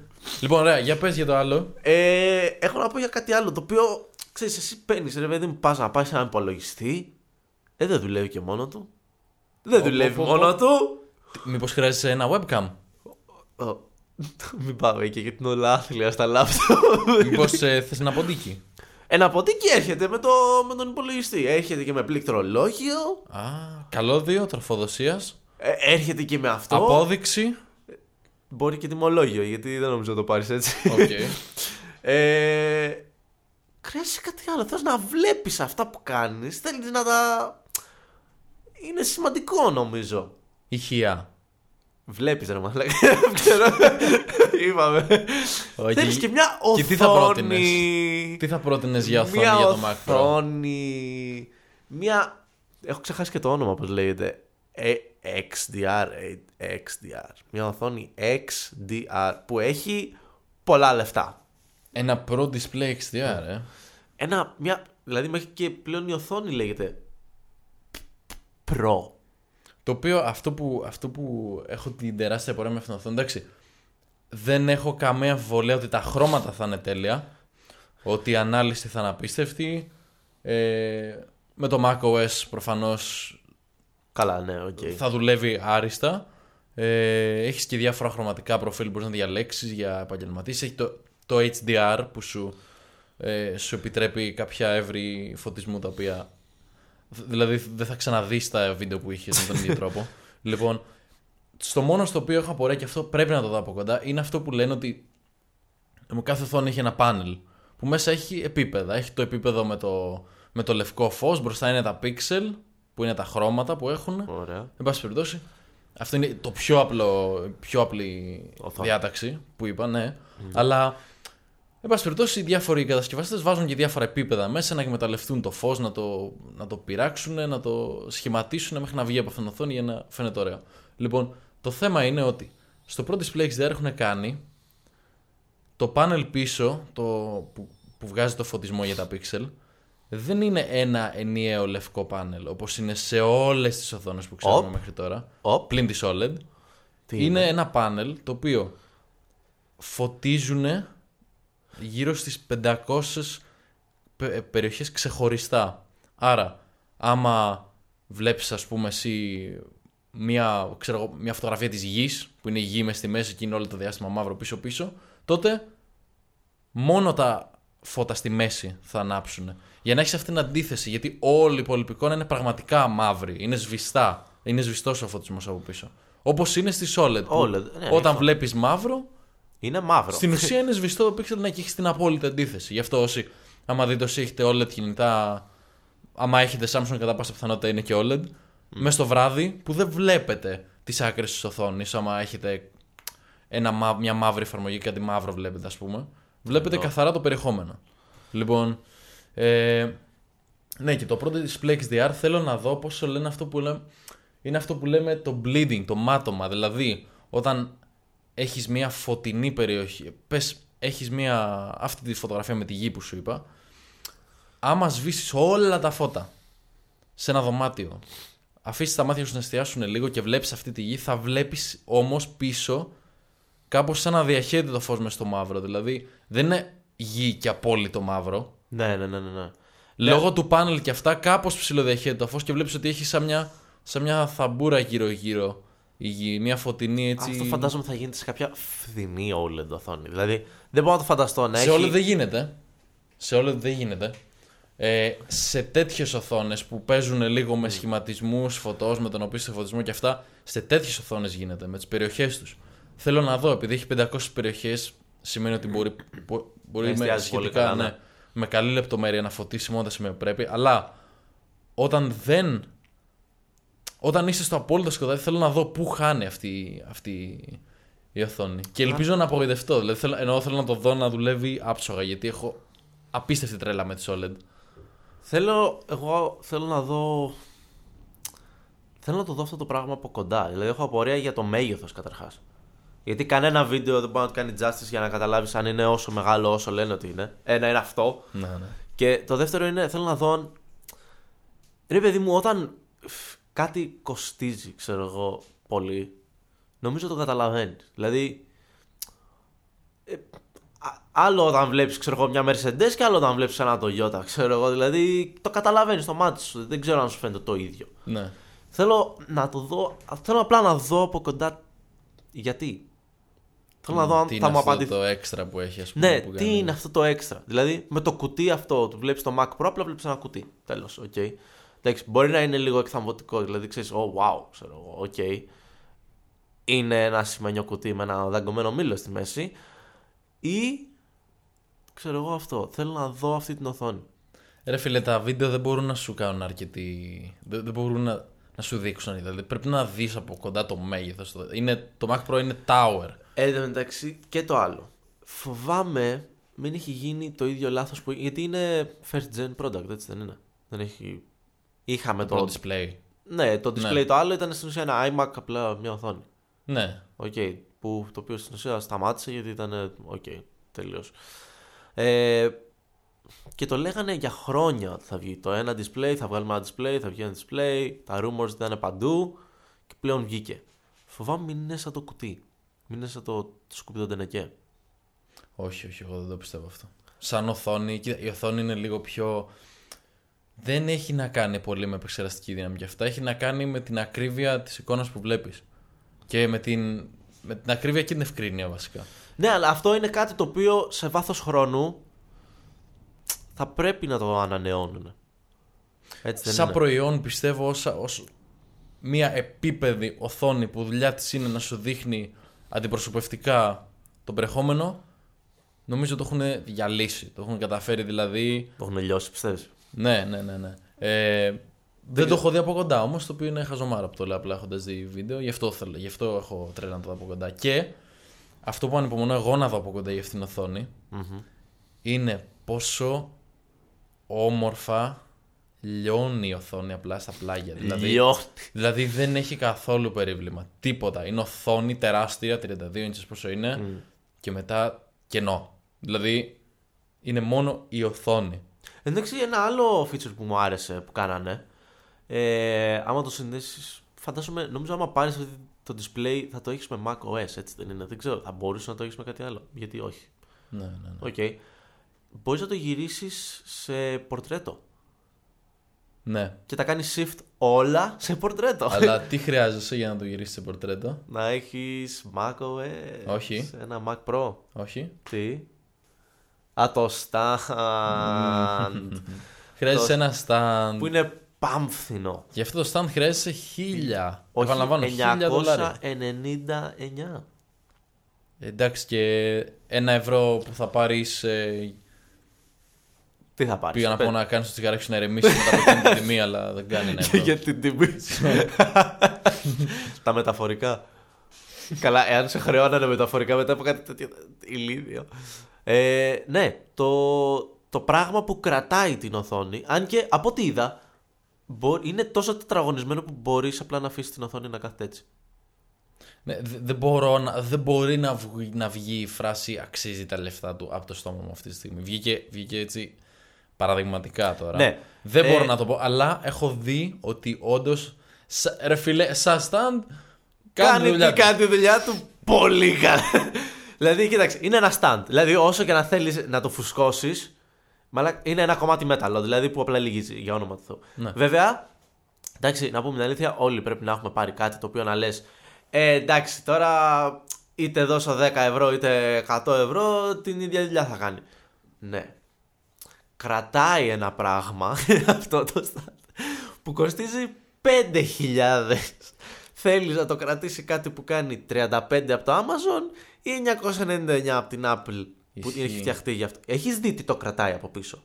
Λοιπόν, ωραία, για πες για το άλλο. Ε, έχω να πω για κάτι άλλο το οποίο ξέρεις, εσύ παίρνεις ρε παιδί μου, πας να πάει σε έναν υπολογιστή. Ε, δεν δουλεύει και μόνο του. Δεν Ω, δουλεύει ω, ω, μόνο ω. του. Μήπως χρειάζεσαι ένα webcam; Ω, Μην πάμε και για την όλα άθλια στα λάπτοπ. Μήπως ε, θες ένα ποντίκι; Ένα ποντίκι έρχεται με, το, με τον υπολογιστή. Έρχεται και με πληκτρολόγιο. Α, καλώδιο τροφοδοσίας. ε, έρχεται και με αυτό. Απόδειξη. Μπορεί και τιμολόγιο, γιατί δεν νομίζω να το πάρεις έτσι. Οκ. Ε, χρειάζεσαι κάτι άλλο. Θες να βλέπεις αυτά που κάνεις. Θέλεις να τα... Είναι σημαντικό νομίζω. Ηχεία. Βλέπεις ρε μαλάκα. Ξέρω. Είπαμε. Όχι. Θέλεις και μια οθόνη. Και τι θα πρότεινες; Τι θα πρότεινες για οθόνη Μια για το Mac Pro; οθόνη. Μια... Έχω ξεχάσει και το όνομα πώς λέγεται. Ε, XDR. ε, XDR. Μια οθόνη XDR που έχει πολλά λεφτά. Ένα Pro Display XDR, ε. Ένα, μια, δηλαδή μέχρι και πλέον η οθόνη λέγεται Pro. Το οποίο αυτό που, αυτό που έχω την τεράστια απορία με αυτήν την οθόνη, εντάξει, δεν έχω καμία αμφιβολία ότι τα χρώματα θα είναι τέλεια, ότι η ανάλυση θα είναι απίστευτη. Ε, με το macOS προφανώς Καλά, ναι, οκ. θα δουλεύει άριστα. Ε, έχεις και διάφορα χρωματικά προφίλ που μπορείς να διαλέξεις για επαγγελματίες. Έχει το, το HDR που σου, ε, σου επιτρέπει κάποια εύρη φωτισμού τα οποία... Δηλαδή δεν θα ξαναδείς τα βίντεο που είχες με τον ίδιο τρόπο. λοιπόν, στο μόνο στο οποίο έχω απορία και αυτό πρέπει να το δω από κοντά είναι αυτό που λένε ότι μου κάθε οθόνη έχει ένα πάνελ που μέσα έχει επίπεδα. Έχει το επίπεδο με το, με το λευκό φως, μπροστά είναι τα pixel που είναι τα χρώματα που έχουν. Ωραία. Εν πάση περιπτώσει, αυτό είναι το πιο, απλό, πιο απλή Οθόνη. διάταξη που είπα, ναι. Αλλά Εν πάση περιπτώσει, οι διάφοροι κατασκευαστές βάζουν και διάφορα επίπεδα μέσα να εκμεταλλευτούν το φως, να το, να το πειράξουν, να το σχηματίσουν μέχρι να βγει από αυτήν την οθόνη για να φαίνεται ωραίο. Λοιπόν, το θέμα είναι ότι στο πρώτο display XDR έχουν κάνει το πάνελ πίσω το, που, που βγάζει το φωτισμό για τα pixel δεν είναι ένα ενιαίο λευκό πάνελ όπως είναι σε όλες τις οθόνες που ξέρουμε Οπ. μέχρι τώρα Οπ. πλην της OLED Τι είναι; Ένα πάνελ το οποίο φωτίζουν γύρω στις 500 πε- ε, περιοχές ξεχωριστά. Άρα, άμα βλέπεις ας πούμε εσύ μια, ξέρω, εγώ, μια φωτογραφία της γης που είναι η γη μες στη μέση και είναι όλο το διάστημα μαύρο πίσω πίσω, τότε μόνο τα φώτα στη μέση θα ανάψουν. Για να έχεις αυτήν την αντίθεση, γιατί όλη η υπόλοιπη εικόνα είναι πραγματικά μαύρη, είναι σβηστά, είναι σβηστός ο φωτισμός από πίσω. Όπως είναι στη OLED. που OLED, ναι, όταν αυτό. βλέπεις μαύρο, Είναι μαύρο. στην ουσία είναι σβηστό το pixel ναι, και έχει την απόλυτη αντίθεση. Γι' αυτό όσοι, άμα δείτε όσοι έχετε OLED κινητά, άμα έχετε Samsung κατά πάσα πιθανότητα είναι και OLED, μέσα στο βράδυ που δεν βλέπετε τις άκρες της οθόνης, άμα έχετε ένα, μα- μια μαύρη εφαρμογή, κάτι μαύρο βλέπετε, ας πούμε. Βλέπετε Εδώ. καθαρά το περιεχόμενο. Λοιπόν, ε, ναι, και το πρώτο display XDR θέλω να δω πόσο λένε αυτό που λέμε. Είναι αυτό που λέμε το bleeding, το μάτωμα. Δηλαδή, όταν έχεις μια φωτεινή περιοχή, πες έχεις μια, αυτή τη φωτογραφία με τη γη που σου είπα, άμα σβήσεις όλα τα φώτα σε ένα δωμάτιο, αφήσεις τα μάτια σου να εστιάσουν λίγο και βλέπεις αυτή τη γη, θα βλέπεις όμως πίσω κάπως σαν να διαχέεται το φως μες στο μαύρο. Δηλαδή, δεν είναι γη και απόλυτο μαύρο, Ναι, ναι, ναι, ναι. ναι. Λόγω του πάνελ και αυτά, κάπως ψηλοδιαχέεται το φως και βλέπεις ότι έχει σαν μια, σαν μια θαμπούρα γύρω-γύρω η γη. Μια φωτεινή έτσι. Αυτό φαντάζομαι θα γίνεται σε κάποια φθηνή OLED οθόνη. Δηλαδή δεν μπορώ να το φανταστώ να Σε έχει. όλο δεν γίνεται. Σε όλο δεν γίνεται. Ε, σε τέτοιες οθόνες που παίζουν λίγο με σχηματισμούς φωτός, με τον οποίο φωτισμό και αυτά, σε τέτοιες οθόνες γίνεται, με τις περιοχές τους. Θέλω να δω, επειδή έχει 500 περιοχές, σημαίνει ότι μπορεί, μπο- μπορεί Να με, εστιάζεις πολύ σχετικά, καλά, ναι. ναι, με καλή λεπτομέρεια να φωτίσει μόνο τα σημεία που πρέπει. Αλλά όταν δεν. Όταν είσαι στο απόλυτο σκοτάδι, θέλω να δω πού χάνει αυτή, αυτή η οθόνη. Και ελπίζω να απογοητευτώ. Δηλαδή, θέλω, ενώ θέλω να το δω να δουλεύει άψογα, γιατί έχω απίστευτη τρέλα με τη OLED. Θέλω, εγώ θέλω να δω. Θέλω να το δω αυτό το πράγμα από κοντά. Δηλαδή έχω απορία για το μέγεθος καταρχάς. Γιατί κανένα βίντεο δεν μπορεί να το κάνει justice για να καταλάβεις αν είναι όσο μεγάλο όσο λένε ότι είναι. Ένα είναι αυτό. Ναι, ναι. Και το δεύτερο είναι, θέλω να δω αν. Ρε παιδί μου, όταν φ, κάτι κοστίζει, ξέρω εγώ, πολύ, νομίζω το καταλαβαίνεις. Δηλαδή. ε, α- άλλο όταν βλέπεις, ξέρω εγώ, μια Mercedes και άλλο όταν βλέπεις ένα Toyota, ξέρω εγώ. Δηλαδή το καταλαβαίνεις στο μάτι σου. Δεν ξέρω αν σου φαίνεται το ίδιο. ναι. Θέλω να το δω. Θέλω απλά να δω από κοντά. Γιατί. Θέλω να δω αν Τι θα είναι μου αυτό απαντήσει. το έξτρα που έχει, ας πούμε. Ναι, που τι κάνει. είναι αυτό το έξτρα. Δηλαδή με το κουτί αυτό, του βλέπεις το Mac Pro, απλά βλέπεις ένα κουτί. Τέλος, οκ. Εντάξει, μπορεί να είναι λίγο εκθαμβωτικό, δηλαδή ξέρεις, oh wow, ξέρω εγώ, οκ. Είναι ένα ασημένιο κουτί με ένα δαγκωμένο μήλο στη μέση. Ή ξέρω εγώ αυτό. Θέλω να δω αυτή την οθόνη. Ρε φίλε, τα βίντεο δεν μπορούν να σου κάνουν αρκετή. Δεν, δεν μπορούν να, να σου δείξουν. Δηλαδή, πρέπει να δεις από κοντά το μέγεθος. Το Mac Pro είναι tower. Ε, εν τω μεταξύ και το άλλο. Φοβάμαι μην έχει γίνει το ίδιο λάθος που. Γιατί είναι first gen product, έτσι δεν είναι. Δεν έχει. Είχαμε το. Το display. Ναι, το display Ναι. το άλλο ήταν στην ουσία ένα iMac, απλά μια οθόνη. Ναι. Οκ. που, το οποίο στην ουσία σταμάτησε γιατί ήταν. Οκ, τελείως. Ε, και το λέγανε για χρόνια ότι θα βγει το ένα display, θα βγάλουμε ένα display, θα βγει ένα display. Τα rumors ήταν παντού και πλέον βγήκε. Φοβάμαι μην είναι σαν το κουτί. Μην είναι σαν το, το σκουπιδοτενεκέ. Όχι, όχι, εγώ δεν το πιστεύω αυτό. Σαν οθόνη, κοίτα, η οθόνη είναι λίγο πιο. Δεν έχει να κάνει πολύ με επεξεργαστική δύναμη και αυτά. Έχει να κάνει με την ακρίβεια της εικόνας που βλέπεις. Και με την, με την ακρίβεια και την ευκρίνεια βασικά. Ναι, αλλά αυτό είναι κάτι το οποίο σε βάθος χρόνου θα πρέπει να το ανανεώνουν. Έτσι δεν Σαν είναι. προϊόν πιστεύω ως, ως μια επίπεδη οθόνη που δουλειά της είναι να σου δείχνει αντιπροσωπευτικά το περιεχόμενο νομίζω το έχουν διαλύσει. Το έχουν καταφέρει δηλαδή. Το έχουν λιώσει, πιστεύεις; Ναι, ναι, ναι. ναι. Ε, δεν το έχω δει από κοντά όμως, το οποίο είναι χαζομάρα που το λέω απλά έχοντας δει βίντεο. Γι' αυτό, θέλω, γι' αυτό έχω τρέλα να το δω από κοντά. Και αυτό που ανυπομονώ εγώ να δω από κοντά για αυτήν την οθόνη Μμμ. είναι πόσο όμορφα λιώνει η οθόνη απλά στα πλάγια. Δηλαδή, Λιώνει. δηλαδή δεν έχει καθόλου περίβλημα. Τίποτα. Είναι οθόνη τεράστια, 32 inches πόσο είναι, και μετά κενό. Δηλαδή είναι μόνο η οθόνη. Εντάξει, ένα άλλο feature που μου άρεσε που κάνανε. Ε, άμα το συνδέσεις, φαντάζομαι, νομίζω άμα πάρεις το display θα το έχεις με Mac OS, έτσι δεν είναι. Δεν ξέρω, θα μπορούσες να το έχεις με κάτι άλλο. Γιατί όχι. Ναι, ναι, ναι. Οκ. Μπορείς να το γυρίσεις σε πορτρέτο. ναι. Και τα κάνεις shift όλα σε πορτρέτο. Αλλά τι χρειάζεσαι για να το γυρίσεις σε πορτρέτο; να έχεις Mac OS. Όχι. Ένα Mac Pro. Όχι. Τι; Α, το stand. Χρειάζεσαι ένα stand. που είναι πάμφθινο. Γι' αυτό το stand χρειάζεσαι χίλια. Όχι, Επαναλαμβάνω, χίλια δολάρια. 999. Εντάξει και ένα ευρώ που θα πάρεις. Τι θα πάρεις. πήγα να πω να κάνεις το τσιγαράκι σου να ηρεμήσει μετά από εκείνη την τιμή, αλλά δεν κάνει ένα Και ευρώ. για την τιμή. Τα μεταφορικά. Καλά, εάν σε χρεώνανε μεταφορικά μετά από κάτι τέτοιο. ηλίθιο. Ε, ναι, το, το πράγμα που κρατάει την οθόνη, αν και από ό,τι είδα, μπο- είναι τόσο τετραγωνισμένο που μπορείς απλά να αφήσεις την οθόνη να κάθεται έτσι. Ναι, δε- δεν, μπορώ να, δεν μπορεί να βγει, να βγει η φράση αξίζει τα λεφτά του από το στόμα μου αυτή τη στιγμή. Βγήκε, βγήκε έτσι παραδειγματικά τώρα. Ναι. Δεν Ε, μπορώ να το πω, αλλά έχω δει ότι όντως. Ρε φιλέ, σαν stand. Κάνει, Κάνει, τη δουλειά τι του. κάνει τη δουλειά του πολύ καλά. Δηλαδή, κοίταξε, είναι ένα stand. Δηλαδή, όσο και να θέλεις να το φουσκώσεις, είναι ένα κομμάτι μέταλλο, δηλαδή που απλά λυγίζει για όνομα του Θεού. Ναι. Βέβαια, εντάξει, να πούμε την αλήθεια, όλοι πρέπει να έχουμε πάρει κάτι το οποίο να λες. Ε, εντάξει, τώρα είτε δώσω 10 ευρώ είτε 100 ευρώ, την ίδια δουλειά θα κάνει. Ναι. Κρατάει ένα πράγμα, αυτό το stand, που κοστίζει 5.000. Θέλεις να το κρατήσει κάτι που κάνει 35 από το Amazon ή 999 από την Apple που Ισχύει. έχει φτιαχτεί γι' αυτό. Έχεις δει τι το κρατάει από πίσω;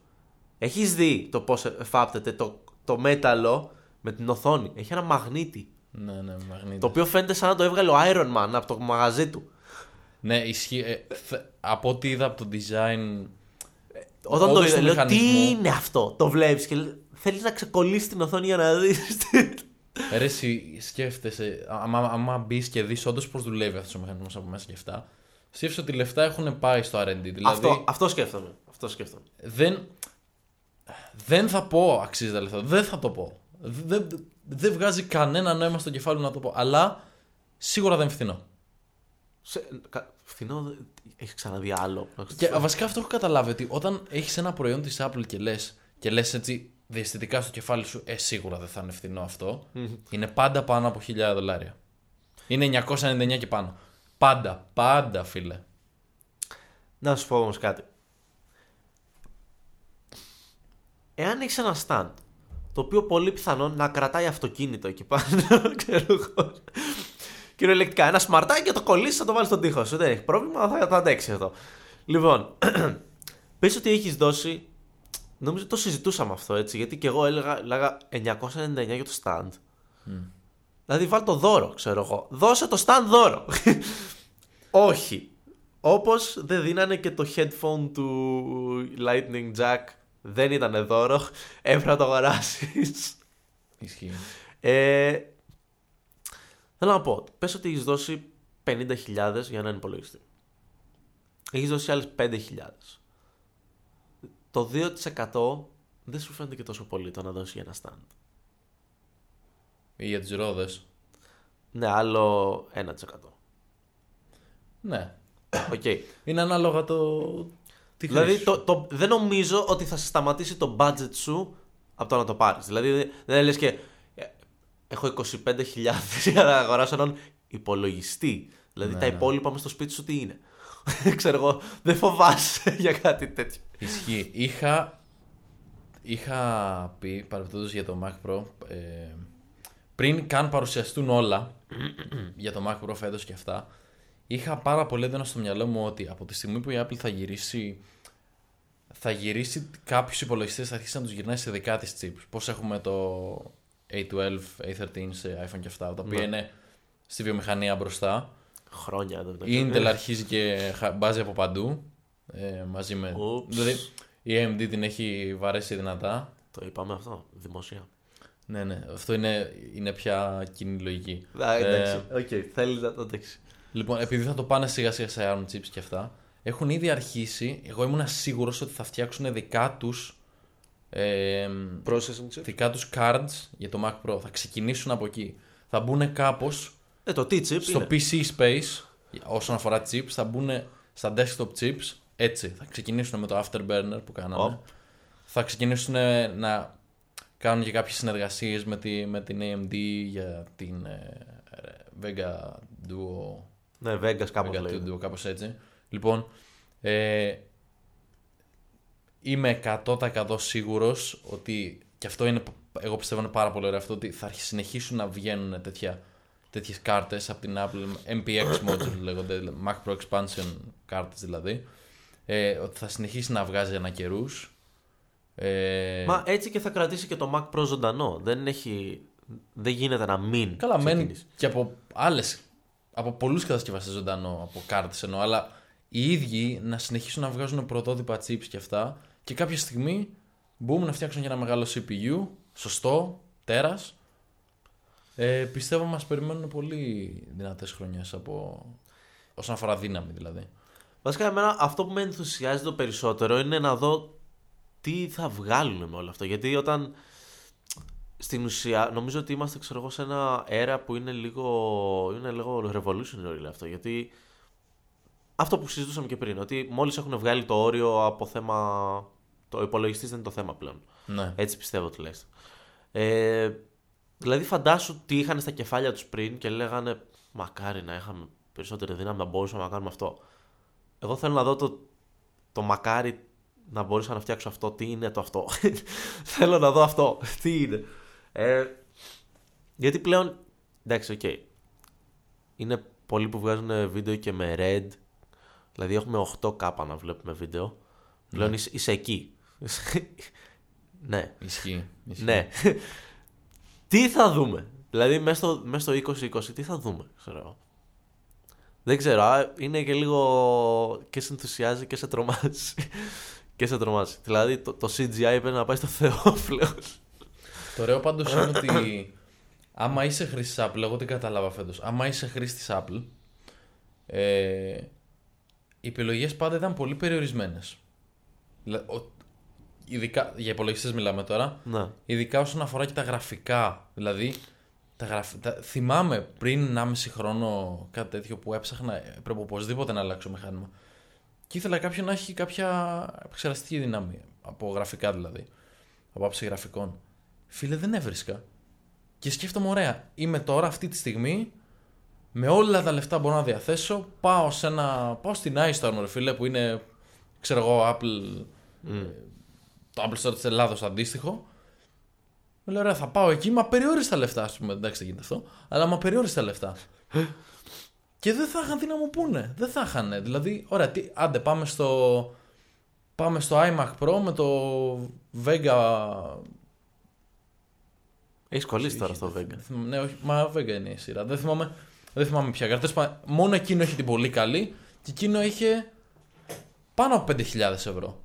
Έχεις δει το πώς εφάπτεται το, το μέταλλο με την οθόνη; Έχει ένα μαγνήτη. Ναι, ναι, μαγνήτη. Το οποίο φαίνεται σαν να το έβγαλε ο Iron Man από το μαγαζί του. Ναι, ισχύει. Ε, θε- από ό,τι είδα από το design. Όταν το Όντως είδα, το λέω μηχανισμό. τι είναι αυτό; Το βλέπεις και θέλεις να ξεκολλήσεις την οθόνη για να δεις. Ρε, εσύ σκέφτεσαι, άμα, άμα μπεις και δεις όντως πώς δουλεύει αυτός ο μηχανισμός από μέσα και αυτά, σκέφτεσαι ότι οι λεφτά έχουν πάει στο RD. Δηλαδή, αυτό, αυτό σκέφτομαι. Αυτό σκέφτομαι. δεν, δεν θα πω αξίζει τα λεφτά. Δεν θα το πω. Δεν, δεν βγάζει κανένα νόημα στο κεφάλι μου να το πω. Αλλά σίγουρα δεν είναι φθηνό. Σε, κα- φθηνό, έχεις ξαναδεί άλλο. Και βασικά αυτό έχω καταλάβει ότι όταν έχεις ένα προϊόν της Apple και λες και λες έτσι διαισθητικά στο κεφάλι σου, ε, σίγουρα δεν θα είναι φθηνό αυτό, είναι πάντα πάνω από 1000 δολάρια. Είναι 999 και πάνω. Πάντα, πάντα φίλε. Να σου πω όμως κάτι. Εάν έχεις ένα stand το οποίο πολύ πιθανόν να κρατάει αυτοκίνητο εκεί πάνω, ξέρω εγώ. Κυριολεκτικά, ένα σμαρτάκι και το κολλήσεις, θα το βάλεις στον τοίχο σου. Δεν έχει πρόβλημα, θα το αντέξεις αυτό. Λοιπόν, πες ότι έχεις δώσει. Νομίζω το συζητούσαμε αυτό έτσι, γιατί και εγώ έλεγα, έλεγα 999 για το stand. Δηλαδή, βάλ το δώρο, ξέρω εγώ. Δώσε το stand δώρο. Όχι. Όπως δεν δίνανε και το headphone του Lightning Jack. Δεν ήταν δώρο. Έπρεπε να το αγοράσεις. Ισχύει. Ε, θέλω να πω, πες ότι έχεις δώσει 50.000 για έναν υπολογιστή. Έχεις δώσει άλλες 5.000. Το 2% δεν σου φαίνεται και τόσο πολύ το να δώσεις για ένα stand. Ή για τις ρόδες. Ναι, άλλο 1%. Ναι. Οκ. Είναι ανάλογα το. Τι δηλαδή χρήση το, σου. το, δεν νομίζω ότι θα σε σταματήσει το budget σου από το να το πάρεις. Δηλαδή δεν- δεν λες και ε, έχω 25.000 για να αγοράσω έναν υπολογιστή. Δηλαδή Ναι, τα ναι. υπόλοιπα με στο σπίτι σου τι είναι; Ξέρω εγώ, δεν φοβάσαι για κάτι τέτοιο. Ισχύει. Είχα, είχα πει παρεμπιπτόντως για το Mac Pro ε, πριν καν παρουσιαστούν όλα για το Mac Pro φέτος και αυτά είχα πάρα πολύ έντονα στο μυαλό μου ότι από τη στιγμή που η Apple θα γυρίσει θα γυρίσει κάποιους υπολογιστές θα αρχίσει να τους γυρνάει σε δικά της chips πως έχουμε το A12, A13 σε iPhone και αυτά τα οποία Ναι. είναι στη βιομηχανία μπροστά Χρόνια εδώ. η Intel αρχίζει και χα- μπάζει από παντού. Ε, μαζί με. Ούψ. Δηλαδή η AMD την έχει βαρέσει δυνατά. Το είπαμε αυτό, δημοσία. Ναι, ναι, αυτό είναι, είναι πια κοινή λογική. Α, εντάξει, Ε, οκ, θέλεις να το αντέξεις. Λοιπόν, επειδή θα το πάνε σιγά σιγά σε ARM chips και αυτά, έχουν ήδη αρχίσει. Εγώ ήμουν σίγουρος ότι θα φτιάξουν δικά τους. Ε, Processing chip. δικά τους cards για το Mac Pro. Θα ξεκινήσουν από εκεί. Θα μπουν κάπως Ε, το T-chip στο είναι; PC space όσον αφορά chips. Θα μπουν στα desktop chips έτσι. Θα ξεκινήσουν με το Afterburner που κάναμε. Οπ. Θα ξεκινήσουν να κάνουν και κάποιες συνεργασίες με, τη, με την AMD για την ε, Vega Duo Ναι, Vegas κάπως Vega λέει. Duo, κάπως έτσι. Λοιπόν, ε, είμαι 100% σίγουρος ότι και αυτό είναι, εγώ πιστεύω είναι πάρα πολύ ωραίο αυτό ότι θα συνεχίσουν να βγαίνουν τέτοια, τέτοιες κάρτες από την Apple, MPX module λέγονται, Mac Pro Expansion κάρτες δηλαδή, ε, ότι θα συνεχίσει να βγάζει ανά καιρούς. Ε, Μα έτσι και θα κρατήσει και το Mac Pro ζωντανό. Δεν έχει. Δεν γίνεται να μην. Καλά, μένει ξεκινήσει. και από άλλες. Από πολλούς κατασκευαστές ζωντανό, από κάρτες εννοώ, αλλά οι ίδιοι να συνεχίσουν να βγάζουν πρωτότυπα chips και αυτά και κάποια στιγμή μπορούμε να φτιάξουν και ένα μεγάλο CPU, σωστό, τέρας. Ε, πιστεύω μας περιμένουν πολύ δυνατές χρονιές από. όσον αφορά δύναμη δηλαδή. Βασικά, εμένα αυτό που με ενθουσιάζει το περισσότερο είναι να δω τι θα βγάλουν με όλο αυτό. Γιατί όταν. Στην ουσία, νομίζω ότι είμαστε ξέρω εγώ, σε ένα αέρα που είναι λίγο, είναι λίγο revolutionary αυτό. Γιατί αυτό που συζητούσαμε και πριν, ότι μόλις έχουν βγάλει το όριο από θέμα. Το υπολογιστής δεν είναι το θέμα πλέον. Ναι. Έτσι πιστεύω τουλάχιστον. Ε, δηλαδή φαντάσου τι είχαν στα κεφάλια τους πριν και λέγανε μακάρι να είχαμε περισσότερη δύναμη να μπορούσαμε να κάνουμε αυτό. Εγώ θέλω να δω το, το μακάρι να μπορούσα να φτιάξω αυτό. Τι είναι το αυτό; θέλω να δω αυτό. τι είναι; Ε, γιατί πλέον, εντάξει, οκ. Είναι πολλοί που βγάζουν βίντεο και με RED. Δηλαδή έχουμε 8K να βλέπουμε βίντεο. Πλέον είσαι, είσαι εκεί. ναι. Ισχύει. ισχύει. Ναι. τι θα δούμε; Δηλαδή μέσα στο, μέσα στο 2020 τι θα δούμε, ξέρω εγώ. Δεν ξέρω, α, είναι και λίγο και σε ενθουσιάζει και σε τρομάζει. και σε τρομάζει. Δηλαδή το, το CGI πρέπει να πάει στο Θεό πλέον. Το ωραίο πάντως είναι ότι άμα είσαι χρήστη Apple, εγώ τι κατάλαβα φέτος. Άμα είσαι χρήστη Apple, ε, οι επιλογές πάντα ήταν πολύ περιορισμένες. Ειδικά για υπολογιστές μιλάμε τώρα. ναι. Ειδικά όσον αφορά και τα γραφικά. Δηλαδή, τα γραφ... τα... θυμάμαι πριν 1,5 χρόνο κάτι τέτοιο που έψαχνα, πρέπει οπωσδήποτε να αλλάξω μηχάνημα. Και ήθελα κάποιον να έχει κάποια επεξεργαστική δύναμη. Από γραφικά δηλαδή. Από άψη γραφικών. Φίλε, δεν έβρισκα. Και σκέφτομαι, ωραία, είμαι τώρα αυτή τη στιγμή με όλα τα λεφτά που μπορώ να διαθέσω. Πάω, σε ένα... πάω στην iStore, ρε φίλε, που είναι, ξέρω εγώ, Apple. Mm. Το Apple Store της Ελλάδος αντίστοιχο. Μου λέει, ωραία, θα πάω εκεί, μα περιόριστα λεφτά, ας πούμε. Εντάξει, δεν γίνεται αυτό. Αλλά μα περιόριστα λεφτά. και δεν θα είχαν τι να μου πούνε. Δεν θα είχαν. Δηλαδή, ωραία, τι, άντε, πάμε στο. Πάμε στο iMac Pro με το Vega. Έχεις κολλήσει τώρα στο Vega. Δεν θυμάμαι- Ναι, όχι, μα Vega είναι η σειρά. Δεν θυμάμαι, δεν θυμάμαι ποια κάρτα. Τέλος πάντων, Μόνο εκείνο έχει την πολύ καλή και εκείνο είχε πάνω από 5.000 ευρώ.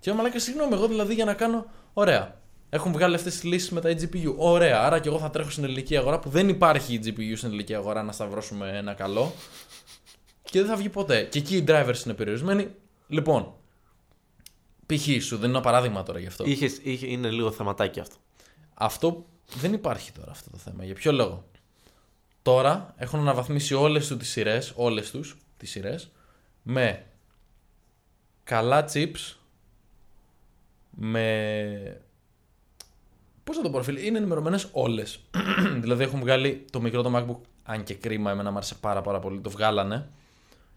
Και μαλάκας, συγγνώμη, εγώ δηλαδή για να κάνω. Ωραία. Έχουν βγάλει αυτές τις λύσεις με τα GPU. Ωραία. Άρα και εγώ θα τρέχω στην ελληνική αγορά που δεν υπάρχει GPU στην ελληνική αγορά να σταυρώσουμε ένα καλό. Και δεν θα βγει ποτέ. Και εκεί οι drivers είναι περιορισμένοι. Λοιπόν, π.χ. σου δίνω ένα παράδειγμα τώρα γι' αυτό. Είχες, είχε, είναι λίγο θεματάκι αυτό. Αυτό δεν υπάρχει τώρα αυτό το θέμα. Για ποιο λόγο; Τώρα έχουν αναβαθμίσει όλες του τις σειρές, όλες τους τις σειρές, με καλά chips, με... Πώς θα το πω, φίλε, είναι ενημερωμένες όλες. δηλαδή έχουν βγάλει το μικρό το MacBook, αν και κρίμα, εμένα μου άρεσε πάρα πάρα πολύ, το βγάλανε.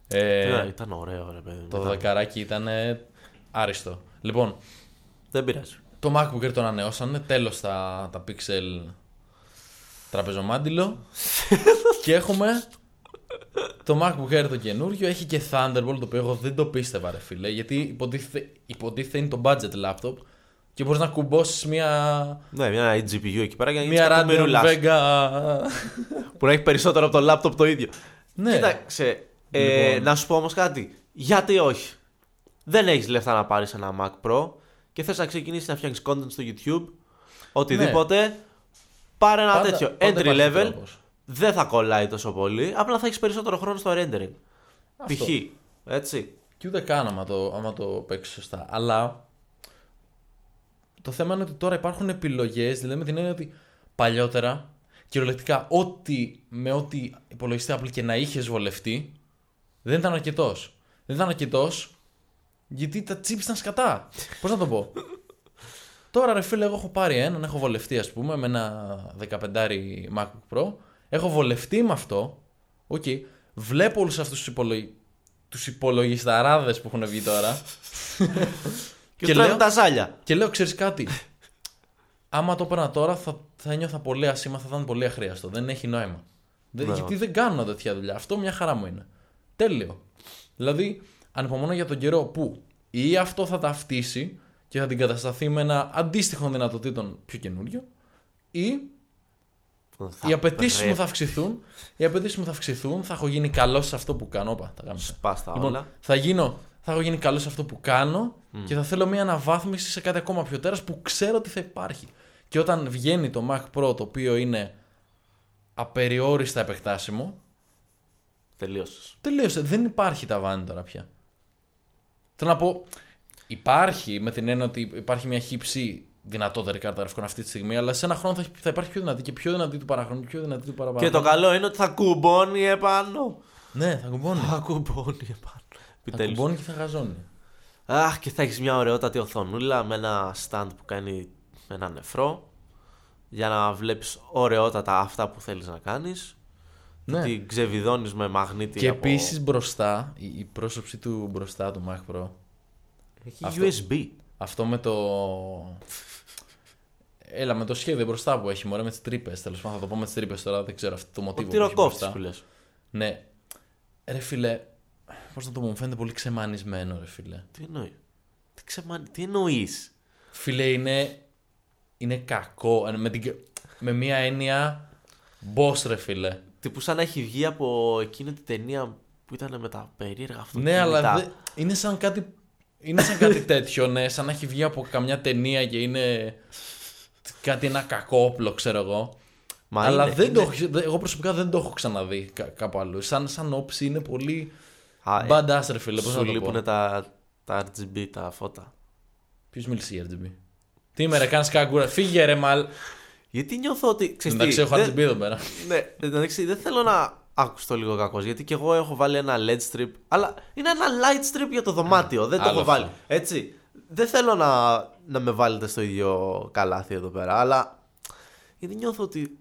Ε, Ήταν- ήταν ωραίο, ρε παιδί. το Ήταν- δεκαράκι ήταν άριστο. Λοιπόν, Δεν πειράζει. το MacBook Air το ανανεώσανε, τέλος τα, τα Pixel τραπεζομάντιλο και έχουμε το MacBook Air το καινούριο, έχει και Thunderbolt το οποίο εγώ δεν το πίστευα ρε φίλε γιατί υποτίθεται, υποτίθεται είναι το budget laptop και μπορείς να κουμπώσεις μια, Ναι, μια GPU εκεί πέρα για να μια γίνει Radeon μερουλάς, Vega Που να έχει περισσότερο από το laptop το ίδιο. ναι, Κοίταξε. Ε, Λοιπόν. Να σου πω όμως κάτι. Γιατί όχι; δεν έχεις λεφτά να πάρεις ένα Mac Pro και θες να ξεκινήσεις να φτιάξεις content στο YouTube, οτιδήποτε, πάρε ένα Πάντα- τέτοιο πάντα entry υπάρχει level. τρόπος. Δεν θα κολλάει τόσο πολύ, απλά θα έχεις περισσότερο χρόνο στο rendering. Αυτό. Π.χ. Έτσι. Και ούτε καν άμα το, άμα το παίξεις σωστά. Αλλά το θέμα είναι ότι τώρα υπάρχουν επιλογές, δηλαδή με την έννοια ότι παλιότερα κυριολεκτικά ό,τι, με ό,τι υπολογιστή Apple και να είχες βολευτεί δεν ήταν αρκετός. Δεν ήταν αρκετός γιατί τα chips ήταν σκατά. Πώς να το πω; Τώρα ρε φίλε, εγώ έχω πάρει έναν, έχω βολευτεί ας πούμε με ένα 15 MacBook Pro. Έχω βολευτεί με αυτό. Οκ. Βλέπω όλους αυτούς τους υπολογι... τους υπολογισταράδες που έχουν βγει τώρα. Και, Και και λέω- τα ζάλια. και λέω, ξέρεις κάτι; Άμα το έπαιρνα τώρα θα, θα ένιωθα πολύ άσχημα, θα ήταν πολύ αχρείαστο. Δεν έχει νόημα. Δεν- Ναι. γιατί δεν κάνω τέτοια δουλειά. Αυτό μια χαρά μου είναι. Τέλειο. Δηλαδή, ανυπομονώ για τον καιρό που ή αυτό θα ταυτίσει και θα την κατασταθεί με ένα αντίστοιχο δυνατοτήτων πιο καινούριο, ή Θα οι απαιτήσεις μου πρέπει. θα αυξηθούν. Οι απαιτήσεις μου θα αυξηθούν, θα έχω γίνει καλό σε αυτό που κάνω. Όπα, τα γάμισα. Σπάς τα Λοιπόν, όλα. θα, γίνω, θα έχω γίνει καλό σε αυτό που κάνω και θα θέλω μια αναβάθμιση σε κάτι ακόμα πιο τέρας που ξέρω ότι θα υπάρχει. Και όταν βγαίνει το Mac Pro το οποίο είναι απεριόριστα επεκτάσιμο, Τελείωσες. τελείωσε. Δεν υπάρχει ταβάνι τώρα πια. Θέλω να πω, υπάρχει με την έννοια ότι υπάρχει μια χύψη δυνατότερη κάρτα γραφικών αυτή τη στιγμή, αλλά σε ένα χρόνο θα, θα υπάρχει πιο δυνατή και πιο δυνατή του παραχρόνου, πιο δυνατή του παραπάνω. Και το καλό είναι ότι θα κουμπώνει επάνω. Ναι, θα κουμπώνει. Θα κουμπώνει επάνω. θα Επιτέλους. κουμπώνει και θα γαζώνει. Αχ, και θα έχεις μια ωραιότατη οθονούλα με ένα stand που κάνει ένα νεφρό για να βλέπεις ωραιότατα αυτά που θέλεις να κάνεις. Ναι. Την ξεβιδώνεις με μαγνήτη Και από... επίσης μπροστά, η, η πρόσωψη του μπροστά του Mac Pro, Έχει αυτό. USB. αυτό με το. Έλα, με το σχέδιο μπροστά που έχει, μωρέ, με τις τρύπες. Τέλος πάντων, θα το πω με τις τρύπες τώρα, δεν ξέρω αυτό το Ο μοτίβο. που έχει τυροκόφτης μπροστά. που λες. Ναι. Ρε φίλε, πώς να το πω, μου φαίνεται πολύ ξεμανισμένο, ρε φίλε. Τι εννοεί; Τι, ξεμα... Τι εννοείς; Φίλε, είναι, είναι κακό. ε, Με, την... με μία έννοια. Boss, ρε φίλε. Τύπου σαν να έχει βγει από εκείνη την ταινία που ήταν με τα περίεργα αυτοκίνητα. Ναι, αλλά δε- είναι σαν κάτι. Είναι σαν κάτι τέτοιο, ναι. Σαν να έχει βγει από καμιά ταινία και είναι. Κάτι ένα κακό όπλο, ξέρω εγώ. Μα αλλά είναι- δεν είναι- το έχω, δε- εγώ προσωπικά δεν το έχω ξαναδεί κα- κάπου αλλού. Σαν, σαν όψη είναι πολύ. Α, ε, Badass, ρε φίλε, πώς Σου να το λείπουν πω. τα, τα RGB, τα φώτα. Ποιος μίλησε για RGB. Τι με ρε, κάνεις καγκούρα. Φύγε ρε, μαλ. Γιατί νιώθω ότι. Ξέρεις τι, Εντάξει, έχω δεν- RGB εδώ πέρα. Ναι, εντάξει, δεν θέλω να ακουστώ λίγο κακό. Γιατί και εγώ έχω βάλει ένα LED strip. Αλλά είναι ένα light strip για το δωμάτιο. δεν το άλλο έχω βάλει. αυτό. Έτσι. Δεν θέλω να, να με βάλετε στο ίδιο καλάθι εδώ πέρα. Αλλά γιατί νιώθω ότι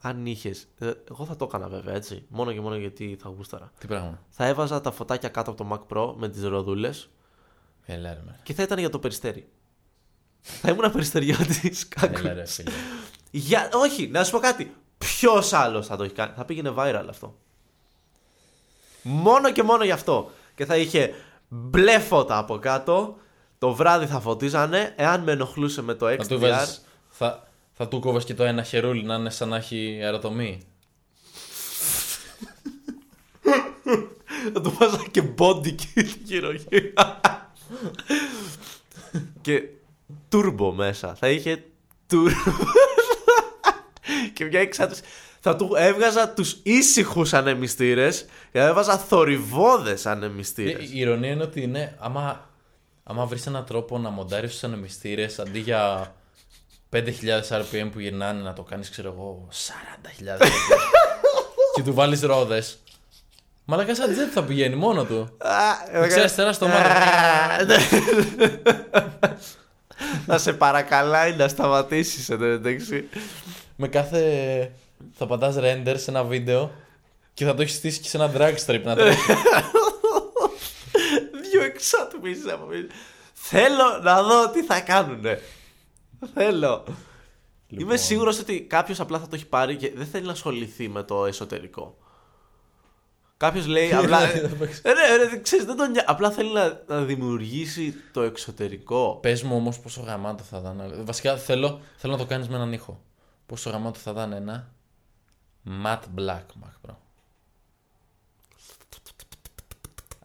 αν είχες. Εγώ θα το έκανα βέβαια έτσι. Μόνο και μόνο γιατί θα γούσταρα. Τι πράγμα. Θα έβαζα τα φωτάκια κάτω από το Mac Pro με τις ροδούλες Έλα ρε, με. και θα ήταν για το περιστέρι. θα ήμουν περιστεριώτη. Έλα ρε, φίλε. Για... Όχι, να σου πω κάτι. Ποιος άλλος θα το έχει κάνει. Θα πήγαινε viral αυτό. Μόνο και μόνο γι' αυτό. Και θα είχε μπλε φώτα από κάτω. Το βράδυ θα φωτίζανε. Εάν με ενοχλούσε με το Θα του XDR. βάζεις- Θα, θα του κόβες και το ένα χερούλι να είναι σαν να έχει αεροτομή. Θα του βάζα και body kit γύρω γύρω. και turbo μέσα. Θα είχε turbo. και μια εξάτωση. Θα του έβγαζα τους ήσυχους ανεμιστήρες και θα έβαζα θορυβόδες Ε, ανεμιστήρες. Η ηρωνία είναι ότι είναι, άμα, άμα βρεις έναν τρόπο να μοντάρεις τους ανεμιστήρες αντί για 5.000 RPM που γυρνάνε να το κάνεις ξέρω εγώ 40.000 RPM και του βάλεις ρόδες Μαλάκα σαν jet θα πηγαίνει μόνο του. Ξέρεις αριστερά στο μάτι. Να σε παρακαλάει να σταματήσεις εν τω μεταξύ. Με κάθε... θα πατάς render σε ένα βίντεο και θα το έχεις στήσει και σε ένα drag strip να τρέχει. Δύο εξάτομις από πίσω. Θέλω να δω τι θα κάνουνε. Θέλω. Είμαι Λοιπόν. σίγουρος ότι κάποιος απλά θα το έχει πάρει και δεν θέλει να ασχοληθεί με το εσωτερικό. Κάποιος λέει απλά. Ναι, ε, ναι, ναι, ξέρεις, δεν τον νοιάζει. Απλά θέλει να, να δημιουργήσει το εξωτερικό. Πες μου όμως πόσο γαμάτο θα ήταν. Βασικά θέλω, θέλω να το κάνεις με έναν ήχο. Πόσο γαμάτο θα ήταν ένα matte black Mac Pro.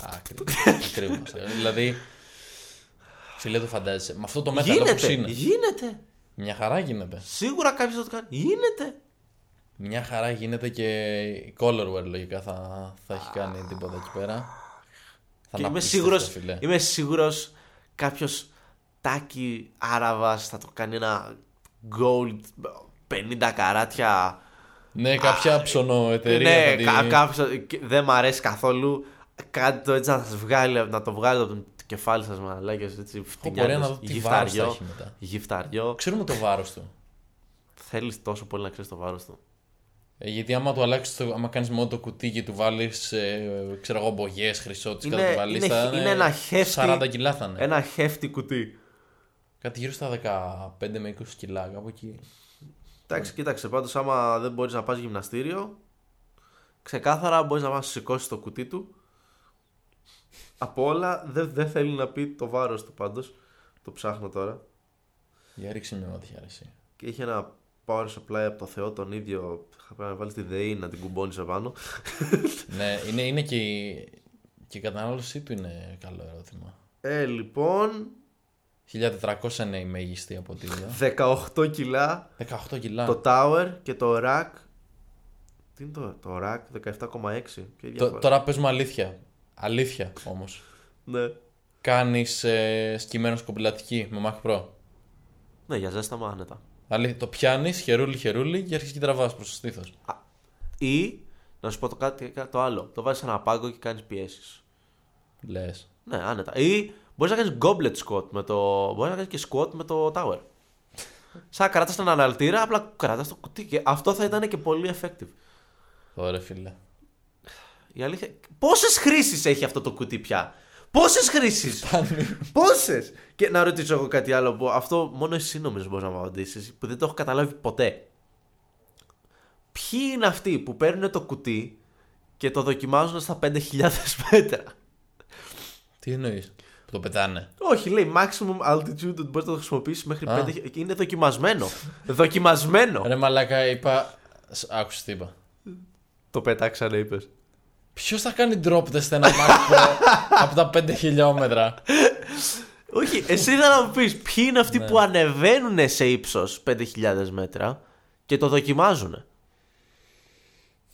Ακριβώς. Ακριβώς. δηλαδή Φίλε, το φαντάζεσαι. Με αυτό το μέταλλο που Γίνεται, είναι. γίνεται. Μια χαρά γίνεται. Σίγουρα κάποιος θα το κάνει. Γίνεται. Μια χαρά γίνεται και η Colorware λογικά θα, θα έχει κάνει τίποτα εκεί πέρα. Θα Και είναι είμαι απίστευτο, σίγουρος, φίλε. είμαι σίγουρος κάποιος τάκι Άραβας θα το κάνει ένα gold 50 καράτια. Ναι, κάποια ψωνοεταιρεία. ναι, θα τη- κα- κάποιος και δεν μ' αρέσει καθόλου. Κάτι το έτσι να, σας βγάλει, να το βγάλει από το κεφάλι σας μαλάκες έτσι πορεία να φτηνιάτες. δω τι βάρος θα έχει μετά. Γυφταριό. Ξέρουμε το βάρος του. Θέλεις τόσο πολύ να ξέρεις το βάρος του. Ε, γιατί άμα του αλλάξεις, το, άμα κάνεις μόνο το κουτί και του βάλεις, ε, ξέρω εγώ, μπογιές, χρυσότης Είναι- κατά τη βαλίστα. είναι- είναι ένα χέφτη- 40 κιλά θα είναι. Ένα χέφτη κουτί. Κάτι γύρω στα 15 με 20 κιλά, κάπου εκεί. Εντάξει, κοίταξε πάντως, άμα δεν μπορείς να πας γυμναστήριο, ξεκάθαρα μπορείς να πας σηκώσεις το κουτί του. Από όλα δεν δεν θέλει να πει το βάρος του πάντως. Το ψάχνω τώρα. Για ρίξε μια ματιά, ρε, εσύ. Και είχε ένα power supply από το Θεό τον ίδιο. Θα πρέπει να βάλει τη ΔΕΗ να την κουμπώνεις επάνω. ναι, είναι, είναι και, η, και η κατανάλωσή του είναι καλό ερώτημα. Ε, λοιπόν, 1400 είναι η μέγιστη από ό,τι είδα. 18 κιλά 18 κιλά. το tower και το rack. Τι είναι το, το rack, 17,6. Ποια Το- διαφορά; τώρα παίζουμε αλήθεια. Αλήθεια όμως. Ναι. Κάνεις ε, σκυμμένο κομπηλατική με Mac Pro; ναι, για ζέσταμα άνετα. Αλήθεια, το πιάνεις χερούλι χερούλι και αρχίζει και τραβάς προς το στήθος. Α, Ή, να σου πω το, κάτι, το άλλο, το βάζεις σε ένα πάγκο και κάνεις πιέσεις. Λες. Ναι, άνετα. Ή μπορείς να κάνεις goblet squat με το... Μπορείς να κάνεις και squat με το tower. Σαν να κρατάς τον αναλυτήρα, απλά κρατάς το κουτί. Και αυτό θα ήταν και πολύ effective. Ωραία, φίλε. Η αλήθεια... Πόσες χρήσεις έχει αυτό το κουτί πια; Πόσες χρήσεις; Πόσες; Και να ρωτήσω εγώ κάτι άλλο που αυτό μόνο εσύ νομίζω μπορείς να μου απαντήσεις, που δεν το έχω καταλάβει ποτέ. Ποιοι είναι αυτοί που παίρνουν το κουτί και το δοκιμάζουν στα 5.000 μέτρα; Τι εννοείς; Που το πετάνε; Όχι, λέει maximum altitude ότι μπορείς να το χρησιμοποιήσεις μέχρι Α. 5. και Είναι δοκιμασμένο. δοκιμασμένο. Ρε μαλάκα, είπα. Σ- Άκουσες τι είπα. το πετάξανε, είπες. Ποιος θα κάνει drop test ένα Mac Pro από τα 5 χιλιόμετρα; Όχι, εσύ θα να μου πεις ποιοι είναι αυτοί που ανεβαίνουν σε ύψος 5.000 μέτρα και το δοκιμάζουν.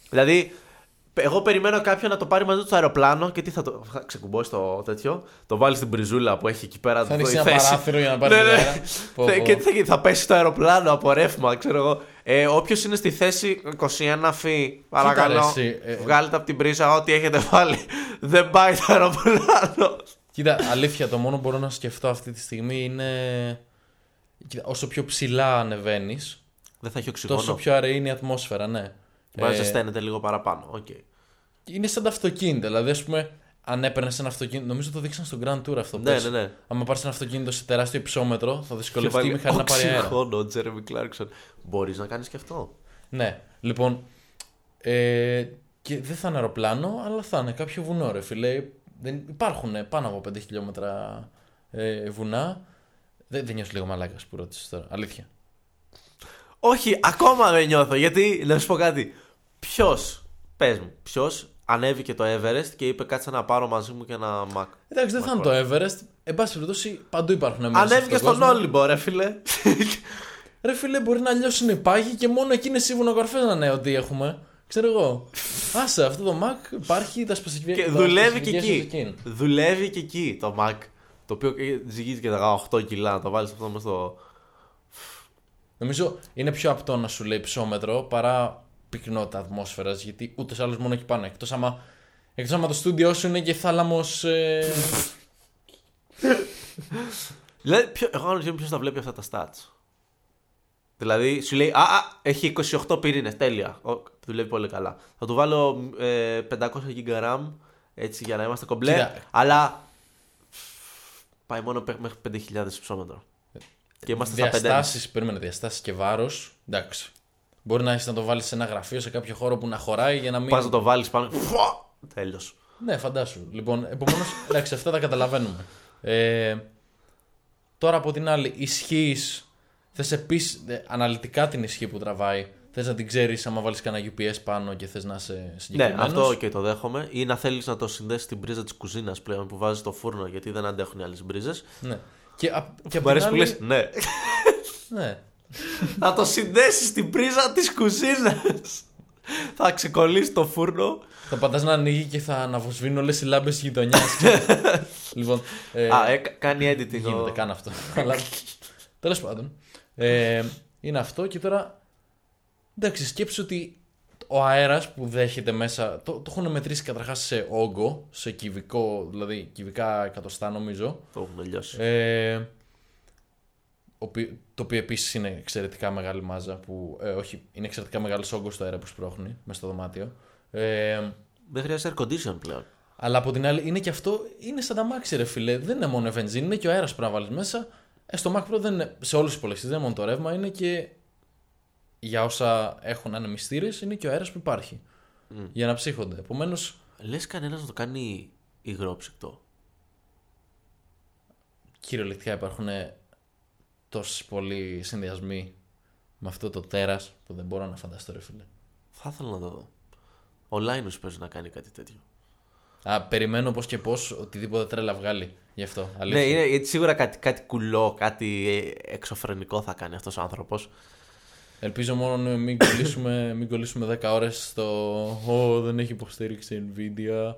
Δηλαδή, εγώ περιμένω κάποιον να το πάρει μαζί του στο αεροπλάνο και τι θα το. Θα ξεκουμπώσει το τέτοιο, το βάλει στην πριζούλα που έχει εκεί πέρα. Θα το- ανοίξει η ένα θέση. παράθυρο για να πάρει Ναι, ναι. αέρα. Πω, Θε- πω. Και τι θα γίνει, θα πέσει το αεροπλάνο από ρεύμα, ξέρω εγώ. Ε, Όποιος είναι στη θέση 21 φύ, παρακαλώ, ρε εσύ, ε, βγάλετε από την πρίζα ό,τι έχετε βάλει. Δεν πάει το αεροπλάνο. Κοίτα, αλήθεια, το μόνο που μπορώ να σκεφτώ αυτή τη στιγμή είναι. Κοίτα, όσο πιο ψηλά ανεβαίνεις, Δεν θα έχει οξυγόνο. τόσο πιο αραιή είναι η ατμόσφαιρα, ναι. Μπορεί να Ε, ζεσταίνεται λίγο παραπάνω. Οκ. είναι σαν τα αυτοκίνητα. Δηλαδή, ας πούμε, αν έπαιρνες ένα αυτοκίνητο. Νομίζω το δείξαν στο Grand Tour αυτό. Ναι, πέρσι. ναι, ναι. Αν πάρεις ένα αυτοκίνητο σε τεράστιο υψόμετρο, θα Και δυσκολευτεί η βάλει μηχανή να πάρει αέρα. οξυγόνο ο Τζέρεμι Κλάρκσον. Μπορείς να κάνεις και αυτό. Ναι, λοιπόν. Ε, και δεν θα είναι αεροπλάνο, αλλά θα είναι κάποιο βουνό, ρε φίλε. Δεν, υπάρχουν ε, πάνω από 5 χιλιόμετρα ε, βουνά. Δεν, δεν νιώθω λίγο μαλάκας που ρώτησες τώρα. Αλήθεια. Όχι, ακόμα δεν νιώθω. Γιατί, να σου πω κάτι. Ποιος, πες μου, ποιος ανέβηκε το Everest και είπε κάτσε να πάρω μαζί μου και ένα Mac. Εντάξει, δεν θα είναι το Everest. Εν πάση περιπτώσει, παντού υπάρχουν μέσα. Ανέβηκε στον στον κόσμο. Όλυμπο, ρε φίλε. Ρε φίλε, μπορεί να λιώσουν οι πάγοι και μόνο εκείνε οι βουνοκορφέ να είναι ότι έχουμε. Ξέρω εγώ. Άσε, αυτό το Mac υπάρχει, τα σπεσιφικά. και δουλεύει και εκεί. Δουλεύει και εκεί το Mac. Το οποίο ζυγίζει και 18 κιλά. Να το βάλεις αυτό μέσα στο. Νομίζω είναι πιο απτό να σου λέει ψώμετρο παρά πυκνότητα ατμόσφαιρα. Γιατί ούτε άλλω μόνο εκεί πάνω. Εκτό άμα, εκτός άμα το στούντιό σου είναι και θάλαμο. Ε... Δηλαδή, ποιο, εγώ αναρωτιέμαι ποιο θα βλέπει αυτά τα stats. Δηλαδή, σου λέει, Α, α έχει 28 πυρήνε. Τέλεια. Ο, δουλεύει πολύ καλά. Θα του βάλω ε, 500 GB RAM έτσι για να είμαστε κομπλέ. Κοίτα. Αλλά πάει μόνο πέ- μέχρι 5.000 ψώμετρο. Και είμαστε στα 5. διαστάσεις, περίμενε, διαστάσεις και βάρος. Εντάξει. Μπορεί να έχεις να το βάλεις σε ένα γραφείο, σε κάποιο χώρο που να χωράει για να μην. Πας να το βάλεις πάνω. Τέλος. Ναι, φαντάσου. Λοιπόν, επομένως, εντάξει, αυτά τα καταλαβαίνουμε. Ε, τώρα από την άλλη, ισχύεις. Θες επίσης αναλυτικά την ισχύ που τραβάει. Θες να την ξέρεις άμα βάλεις κανένα UPS πάνω και θες να είσαι Ναι, συγκεκριμένος. αυτό και το δέχομαι. Ή να θέλεις να το συνδέσεις στην πρίζα της κουζίνας πλέον που βάζεις στο φούρνο γιατί δεν αντέχουν οι άλλες μπρίζες. Ναι. Και, α- και Και απ' μου αρέσει την που άλλη- λες, ναι. Ναι. Θα το συνδέσεις στην πρίζα της κουζίνας. θα ξεκολλήσεις το φούρνο. Θα πατάς να ανοίγει και θα αναβοσβήνουν όλες οι λάμπες της γειτονιάς. λοιπόν. Ε, Α, ε, κα- κάνει editing. γίνεται ο- καν αυτό. Αλλά τέλος πάντων. Ε, είναι αυτό και τώρα. Εντάξει, σκέψου ότι ο αέρας που δέχεται μέσα. Το, το έχουν μετρήσει καταρχάς σε όγκο, σε κυβικό, δηλαδή κυβικά εκατοστά νομίζω. Το έχουμε λιώσει. Ε, οποι- το οποίο επίσης είναι εξαιρετικά μεγάλη μάζα. Που, ε, όχι, είναι εξαιρετικά μεγάλος όγκος το αέρα που σπρώχνει μέσα στο δωμάτιο. Ε, Δεν χρειάζεται air condition πλέον. αλλά από την άλλη είναι και αυτό, είναι σαν τα Max ρε φίλε. Δεν είναι μόνο η βενζίνη, είναι και ο αέρας που πρέπει να βάλεις μέσα. Ε, στο Mac Pro δεν είναι, σε όλους τους υπολογιστές δεν είναι μόνο το ρεύμα, είναι και για όσα έχουν ανεμιστήρες, είναι και ο αέρας που υπάρχει. Για να ψύχονται. Επομένως, Λες κανένας να το κάνει υγρόψυκτο; κυριολεκτικά υπάρχουν τόσοι πολλοί συνδυασμοί με αυτό το τέρας που δεν μπορώ να φανταστώ, ρε φίλε. Θα ήθελα να το δω. Ο Linus παίζει να κάνει κάτι τέτοιο. Α, περιμένω πώς και πώς οτιδήποτε τρέλα βγάλει γι' αυτό. Ναι, Αλήθεια. είναι, γιατί σίγουρα κάτι, κάτι κουλό, κάτι ε, εξωφρενικό θα κάνει αυτός ο άνθρωπος. Ελπίζω μόνο να μην κολλήσουμε, μην κολλήσουμε 10 ώρες στο «Ω, δεν έχει υποστήριξη Nvidia»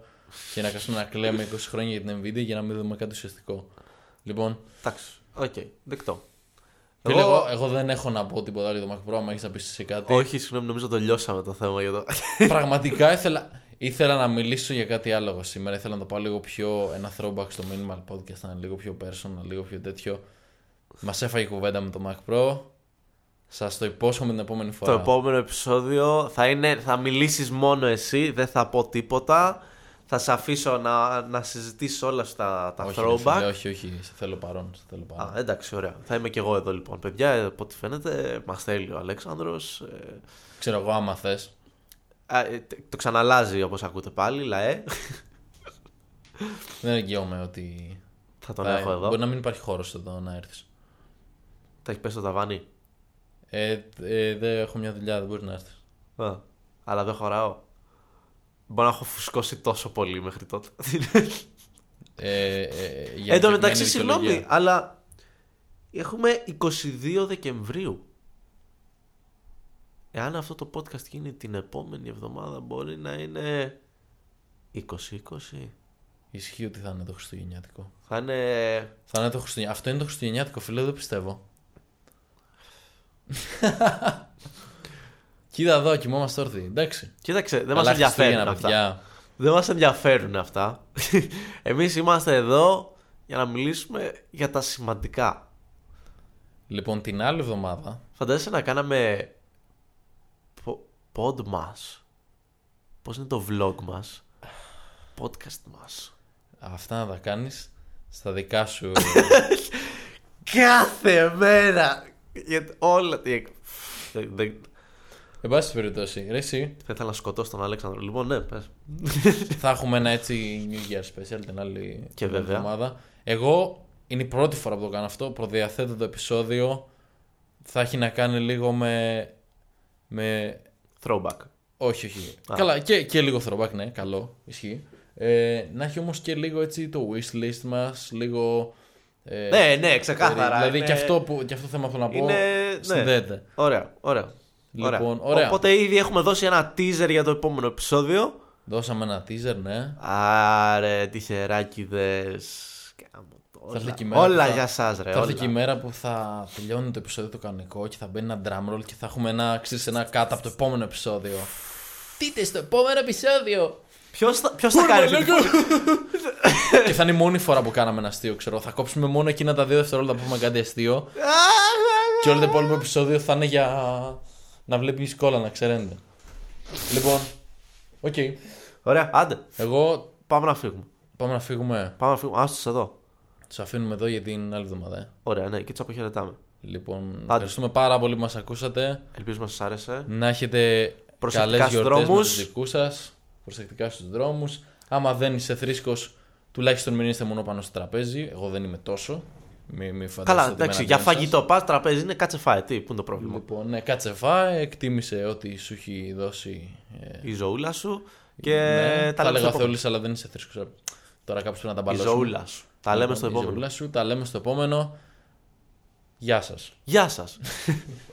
και να κάτσουμε να κλαίμε 20 χρόνια για την Nvidia για να μην δούμε κάτι ουσιαστικό. Λοιπόν, Εντάξει, οκ, δεκτό. φίλε, εγώ, εγώ δεν έχω να πω τίποτα άλλο για το Mac Pro, άμα έχεις να πεις σε κάτι. Όχι, συγγνώμη, νομίζω το λιώσαμε το θέμα για το. Πραγματικά ήθελα, ήθελα να μιλήσω για κάτι άλλο εγώ σήμερα. Ήθελα να το πάω λίγο πιο ένα throwback στο minimal podcast, να είναι λίγο πιο personal, λίγο πιο τέτοιο. Μας έφαγε κουβέντα με το Mac Pro. Σας το υπόσχομαι την επόμενη φορά. το επόμενο επεισόδιο θα, είναι, θα μιλήσεις μόνο εσύ, δεν θα πω τίποτα. Θα σε αφήσω να, να συζητήσεις όλα στα τα όχι, ρε throwback. φίλε, όχι, όχι, σε θέλω παρόν. Σε θέλω παρόν. Α, εντάξει, ωραία. Θα είμαι και εγώ εδώ λοιπόν. Παιδιά, ε, από ό,τι φαίνεται, μας θέλει ο Αλέξανδρος. Ε, Ξέρω εγώ άμα θες. α, ε, τε- το ξαναλάζει όπως ακούτε πάλι, λαέ. Δεν εγγυώμαι ότι. θα τον θα- έχω εδώ. Μπορεί να μην υπάρχει χώρος εδώ να έρθεις. Τα έχεις πέσει το ταβάνι; Ε, ε, δεν έχω μια δουλειά, δεν μπορεί να έρθεις. Α, αλλά δεν χωράω. Μπορεί να έχω φουσκώσει τόσο πολύ μέχρι τότε. Ε, ε, για Εν τω συγκεκριμένη μεταξύ, δικαιολογία. συγγνώμη, αλλά έχουμε 22 Δεκεμβρίου. Εάν αυτό το podcast γίνει την επόμενη εβδομάδα, μπορεί να είναι 20-20. Ισχύει ότι θα είναι το Χριστουγεννιάτικο. Θα είναι. Θα είναι το Χριστουγεννιάτικο. Αυτό είναι το Χριστουγεννιάτικο, φίλε, δεν πιστεύω. Κοίτα εδώ, κοιμόμαστε όρθιοι. Εντάξει. Κοίταξε, δεν Καλά μας ενδιαφέρουν Χριστούγεννα, αυτά. παιδιά. Δεν μας ενδιαφέρουν αυτά. Εμείς είμαστε εδώ για να μιλήσουμε για τα σημαντικά. Λοιπόν, την άλλη εβδομάδα. Φαντάζεσαι να κάναμε πο- pod μας. Πώς είναι το vlog μας. Podcast μας. Αυτά να τα κάνεις στα δικά σου. Κάθε μέρα. Γιατί όλα τι δεν, δεν, Εν πάση περιπτώσει, ρε, εσύ, θα ήθελα να σκοτώσω τον Αλέξανδρο. Λοιπόν, ναι, πες. θα έχουμε ένα έτσι New Year special την άλλη Και την άλλη βέβαια. εβδομάδα. Εγώ είναι η πρώτη φορά που το κάνω αυτό. Προδιαθέτω το επεισόδιο. Θα έχει να κάνει λίγο με. με... Throwback. Όχι, όχι. Α. Καλά, και, και λίγο throwback, ναι, καλό, ισχύει. Ε, να έχει όμως και λίγο έτσι το wishlist μας, λίγο... Ε, Ναι, ναι, ξεκάθαρα. Δηλαδή είναι- και, αυτό που, και αυτό θέμα που θέλω να πω Είναι. Ναι. συνδέεται. Ωραία, ωραία. Λοιπόν, ωραία. Οπότε ήδη έχουμε δώσει ένα teaser για το επόμενο επεισόδιο. Δώσαμε ένα teaser, ναι. Άρε, τυχεράκιδες. Κάμω το, Θα έρθει Όλα, και η μέρα όλα που θα- για σας ρε. Θα έρθει όλα. και η μέρα που θα τελειώνει το επεισόδιο το κανονικό και θα μπαίνει ένα drum roll και θα έχουμε ένα, ξέρεις, ένα κάτω από το επόμενο επεισόδιο. Δείτε στο επόμενο επεισόδιο! Ποιος θα, ποιος θα κάνει αυτή τη και θα είναι η μόνη φορά που κάναμε ένα αστείο, ξέρω. Θα κόψουμε μόνο εκείνα τα δύο δευτερόλεπτα που έχουμε κάτι αστείο. και όλο το υπόλοιπο επεισόδιο θα είναι για να βλέπεις κόλλα, να ξέρετε. λοιπόν, οκ. Ωραία, άντε. Εγώ Πάμε να φύγουμε. πάμε να φύγουμε. Πάμε να φύγουμε. Άστος εδώ. Τους αφήνουμε εδώ για την άλλη εβδομάδα. Ε. Ωραία, ναι, και τους αποχαιρετάμε. Λοιπόν, ευχαριστούμε πάρα πολύ που μας ακούσατε. Ελπίζουμε να σας άρεσε. Να έχετε Προσεκτικά καλές στους γιορτές με δρόμους. τους δικούς σας. Προσεκτικά στους δρόμους. Άμα δεν είσαι θρήσκος, τουλάχιστον μην είστε μόνο πάνω στο τραπέζι. Εγώ δεν είμαι τόσο. Μη, μη φανταστείτε Καλά, ότι είμαι εντάξει, για εναντίον φαγητό πας τραπέζι είναι κάτσε φάε. Τι, πού είναι το σας. πρόβλημα; Λοιπόν, ναι, κάτσε φάε, εκτίμησε ό,τι σου έχει δώσει. Ε, Η ζωούλα σου και ναι, τα θα λέμε έλεγα στο Θεόλης, αλλά δεν είσαι θρήσκος. Τώρα κάπως πρέπει να τα επόμενο. Η μπαλώσουμε. ζωούλα σου. Τα λέμε Λοιπόν, στο η επόμενο. ζευγούλα σου, τα λέμε στο επόμενο. Γεια σας. Γεια σας.